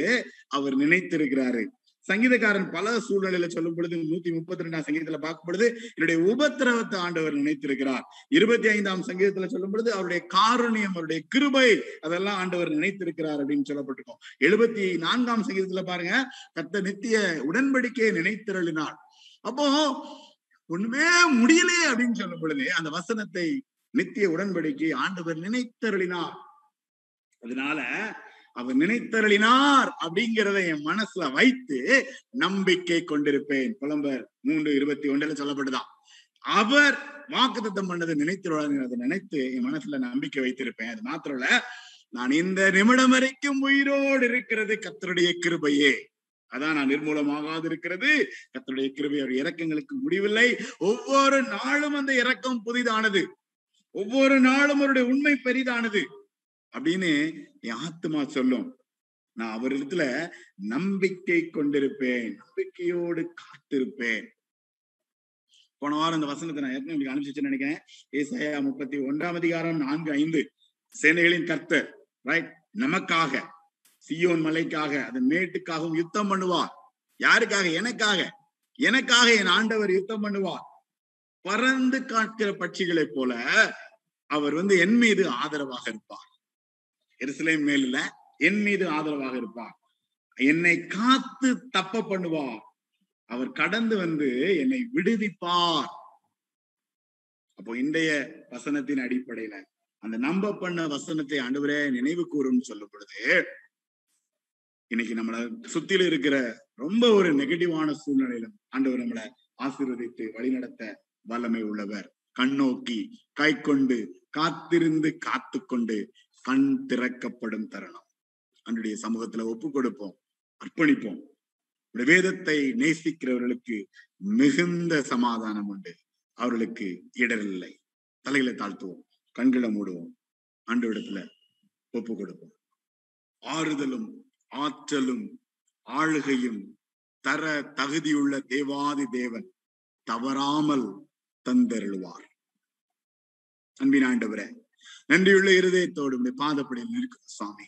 S1: அவர் நினைத்திருக்கிறாரு. சங்கீதக்காரன் பல சூழ்நிலையில சொல்லும் பொழுது நூத்தி முப்பத்தி ரெண்டாம் சங்கீதத்துல பார்க்கும் பொழுது என்னுடைய உபத்திரவத்தை ஆண்டவர் நினைத்திருக்கிறார். இருபத்தி ஐந்தாம் சங்கீதத்துல சொல்லும் பொழுது அவருடைய காரணியம் அவருடைய கிருபை அதெல்லாம் ஆண்டவர் நினைத்திருக்கிறார் அப்படின்னு சொல்லப்பட்டிருக்கோம். எழுபத்தி நான்காம் சங்கீதத்துல பாருங்க கத்த நித்திய உடன்படிக்கையை நினைத்திரளினார். அப்போ ஒண்ணுமே முடியலையே அப்படின்னு சொல்லும் பொழுது அந்த வசனத்தை நித்திய உடன்படிக்கை ஆண்டவர் நினைத்தருளினார். அதனால அவர் நினைத்தருளினார் அப்படிங்கிறத என் மனசுல வைத்து நம்பிக்கை கொண்டிருப்பேன். புலம்பர் மூன்று இருபத்தி ஒன்றுல சொல்லப்பட்டுதான் அவர் வாக்குத்தம் பண்ணதை நினைத்திருவாருங்கிறத நினைத்து என் மனசுல நம்பிக்கை வைத்திருப்பேன். அது மாத்திரம் இல்ல நான் இந்த நிமிடம் வரைக்கும் உயிரோடு இருக்கிறது கத்தருடைய கிருபையே. அதான் நான் நிர்மூலமாகாது இருக்கிறது கத்தருடைய கிருபை அவர் இறக்கங்களுக்கு முடிவில்லை. ஒவ்வொரு நாளும் அந்த இறக்கம் புதிதானது. ஒவ்வொரு நாளும் அவருடைய உண்மை பெரிதானது. அப்படின்னு என் ஆத்மா சொல்லும். நான் அவரிடத்துல நம்பிக்கை கொண்டிருப்பேன். நம்பிக்கையோடு காத்திருப்பேன். போன வாரம் இந்த வசனத்தை நான் ஏற்கனவே அனுப்பிச்சுன்னு நினைக்கிறேன். ஏசாயா முப்பத்தி ஒன்றாம் அதிகாரம் நான்கு ஐந்து. சேனைகளின் கர்த்தர் ரைட் நமக்காக சியோன் மலைக்காக அதன் மேட்டுக்காகவும் யுத்தம் பண்ணுவார். யாருக்காக? எனக்காக. எனக்காக என் ஆண்டவர் யுத்தம் பண்ணுவார். பறந்து காட்கிற பட்சிகளை போல அவர் வந்து என் மீது ஆதரவாக இருப்பார். எருசலேம் மேல என் மீது ஆதரவாக இருப்பார். என்னை காத்து தப்ப பண்ணுவார். அவர் கடந்து வந்து என்னை விடுவிப்பார். அப்போ இன்றைய வசனத்தின் அடிப்படையில அந்த நம்ப பண்ண வசனத்தை ஆண்டவரே நினைவு கூறும் சொல்லும் பொழுது இன்னைக்கு நம்மளை சுத்தில இருக்கிற ரொம்ப ஒரு நெகட்டிவான சூழ்நிலையிலும் ஆண்டவர் நம்மளை ஆசீர்வதித்து வழிநடத்த வல்லமை உள்ளவர். கண்ணோக்கி கை கொண்டு காத்திருந்து காத்து கொண்டு கண் திறக்கப்படும் தருணம். அன்றைய சமூகத்துல ஒப்பு கொடுப்போம் அர்ப்பணிப்போம். வேதத்தை நேசிக்கிறவர்களுக்கு மிகுந்த சமாதானம் உண்டு. அவர்களுக்கு இடரில்லை தலைகளை தாழ்த்துவோம் கண்களை மூடுவோம் அன்று இடத்துல ஒப்பு கொடுப்போம். ஆறுதலும் ஆற்றலும் ஆளுகையும் தர தகுதியுள்ள தேவாதி தேவன் தவறாமல் தந்தருள்வார். அன்பின் ஆண்டவரை நன்றியுள்ள இருதயத்தோடு உடைய பாதப்படியில் நிற்கிறோம் சுவாமி.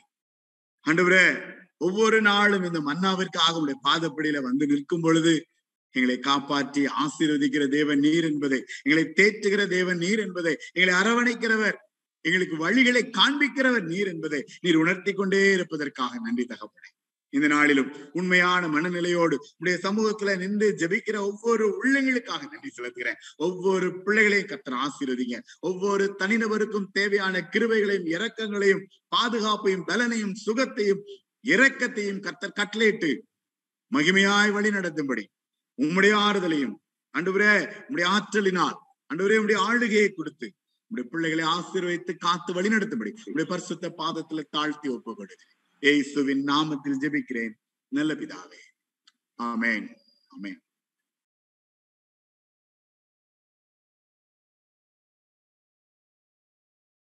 S1: ஆண்டவரே ஒவ்வொரு நாளும் இந்த மன்னாவிற்காக உடைய பாதப்படியில வந்து நிற்கும் பொழுது எங்களை காப்பாற்றி ஆசீர்வதிக்கிற தேவன் நீர் என்பதை எங்களை தேற்றுகிற தேவன் நீர் என்பதை எங்களை அரவணைக்கிறவர் எங்களுக்கு வழிகளை காண்பிக்கிறவர் நீர் என்பதை நீர் உணர்த்தி கொண்டே இருப்பதற்காக நன்றி தகப்படை இந்த நாளிலும் உண்மையான மனநிலையோடு உடைய சமூகத்துல நின்று ஜெபிக்கிற ஒவ்வொரு உள்ளங்களுக்காக நன்றி செலுத்துகிறேன். ஒவ்வொரு பிள்ளைகளையும் கத்தனை ஆசீர்வதிங்க. ஒவ்வொரு தனிநபருக்கும் தேவையான கிருவைகளையும் இரக்கங்களையும் பாதுகாப்பையும் பலனையும் சுகத்தையும் இரக்கத்தையும் கத்தர் கட்டளையிட்டு மகிமையாய் வழி நடத்தும்படி உம்முடைய ஆறுதலையும் அன்றுவரே உம்முடைய ஆற்றலினால் அன்றுவரே உடைய ஆளுகையை கொடுத்து உடைய பிள்ளைகளை ஆசீர்வதித்து காத்து வழி நடத்தும்படி உடைய பரிசுத்த பாதத்துல தாழ்த்தி ஒப்புக்கொடு. ஏசுவின் நாமத்தில் ஜெபிக்கிறேன். நல்ல பிதாவே. ஆமேன். ஆமேன்.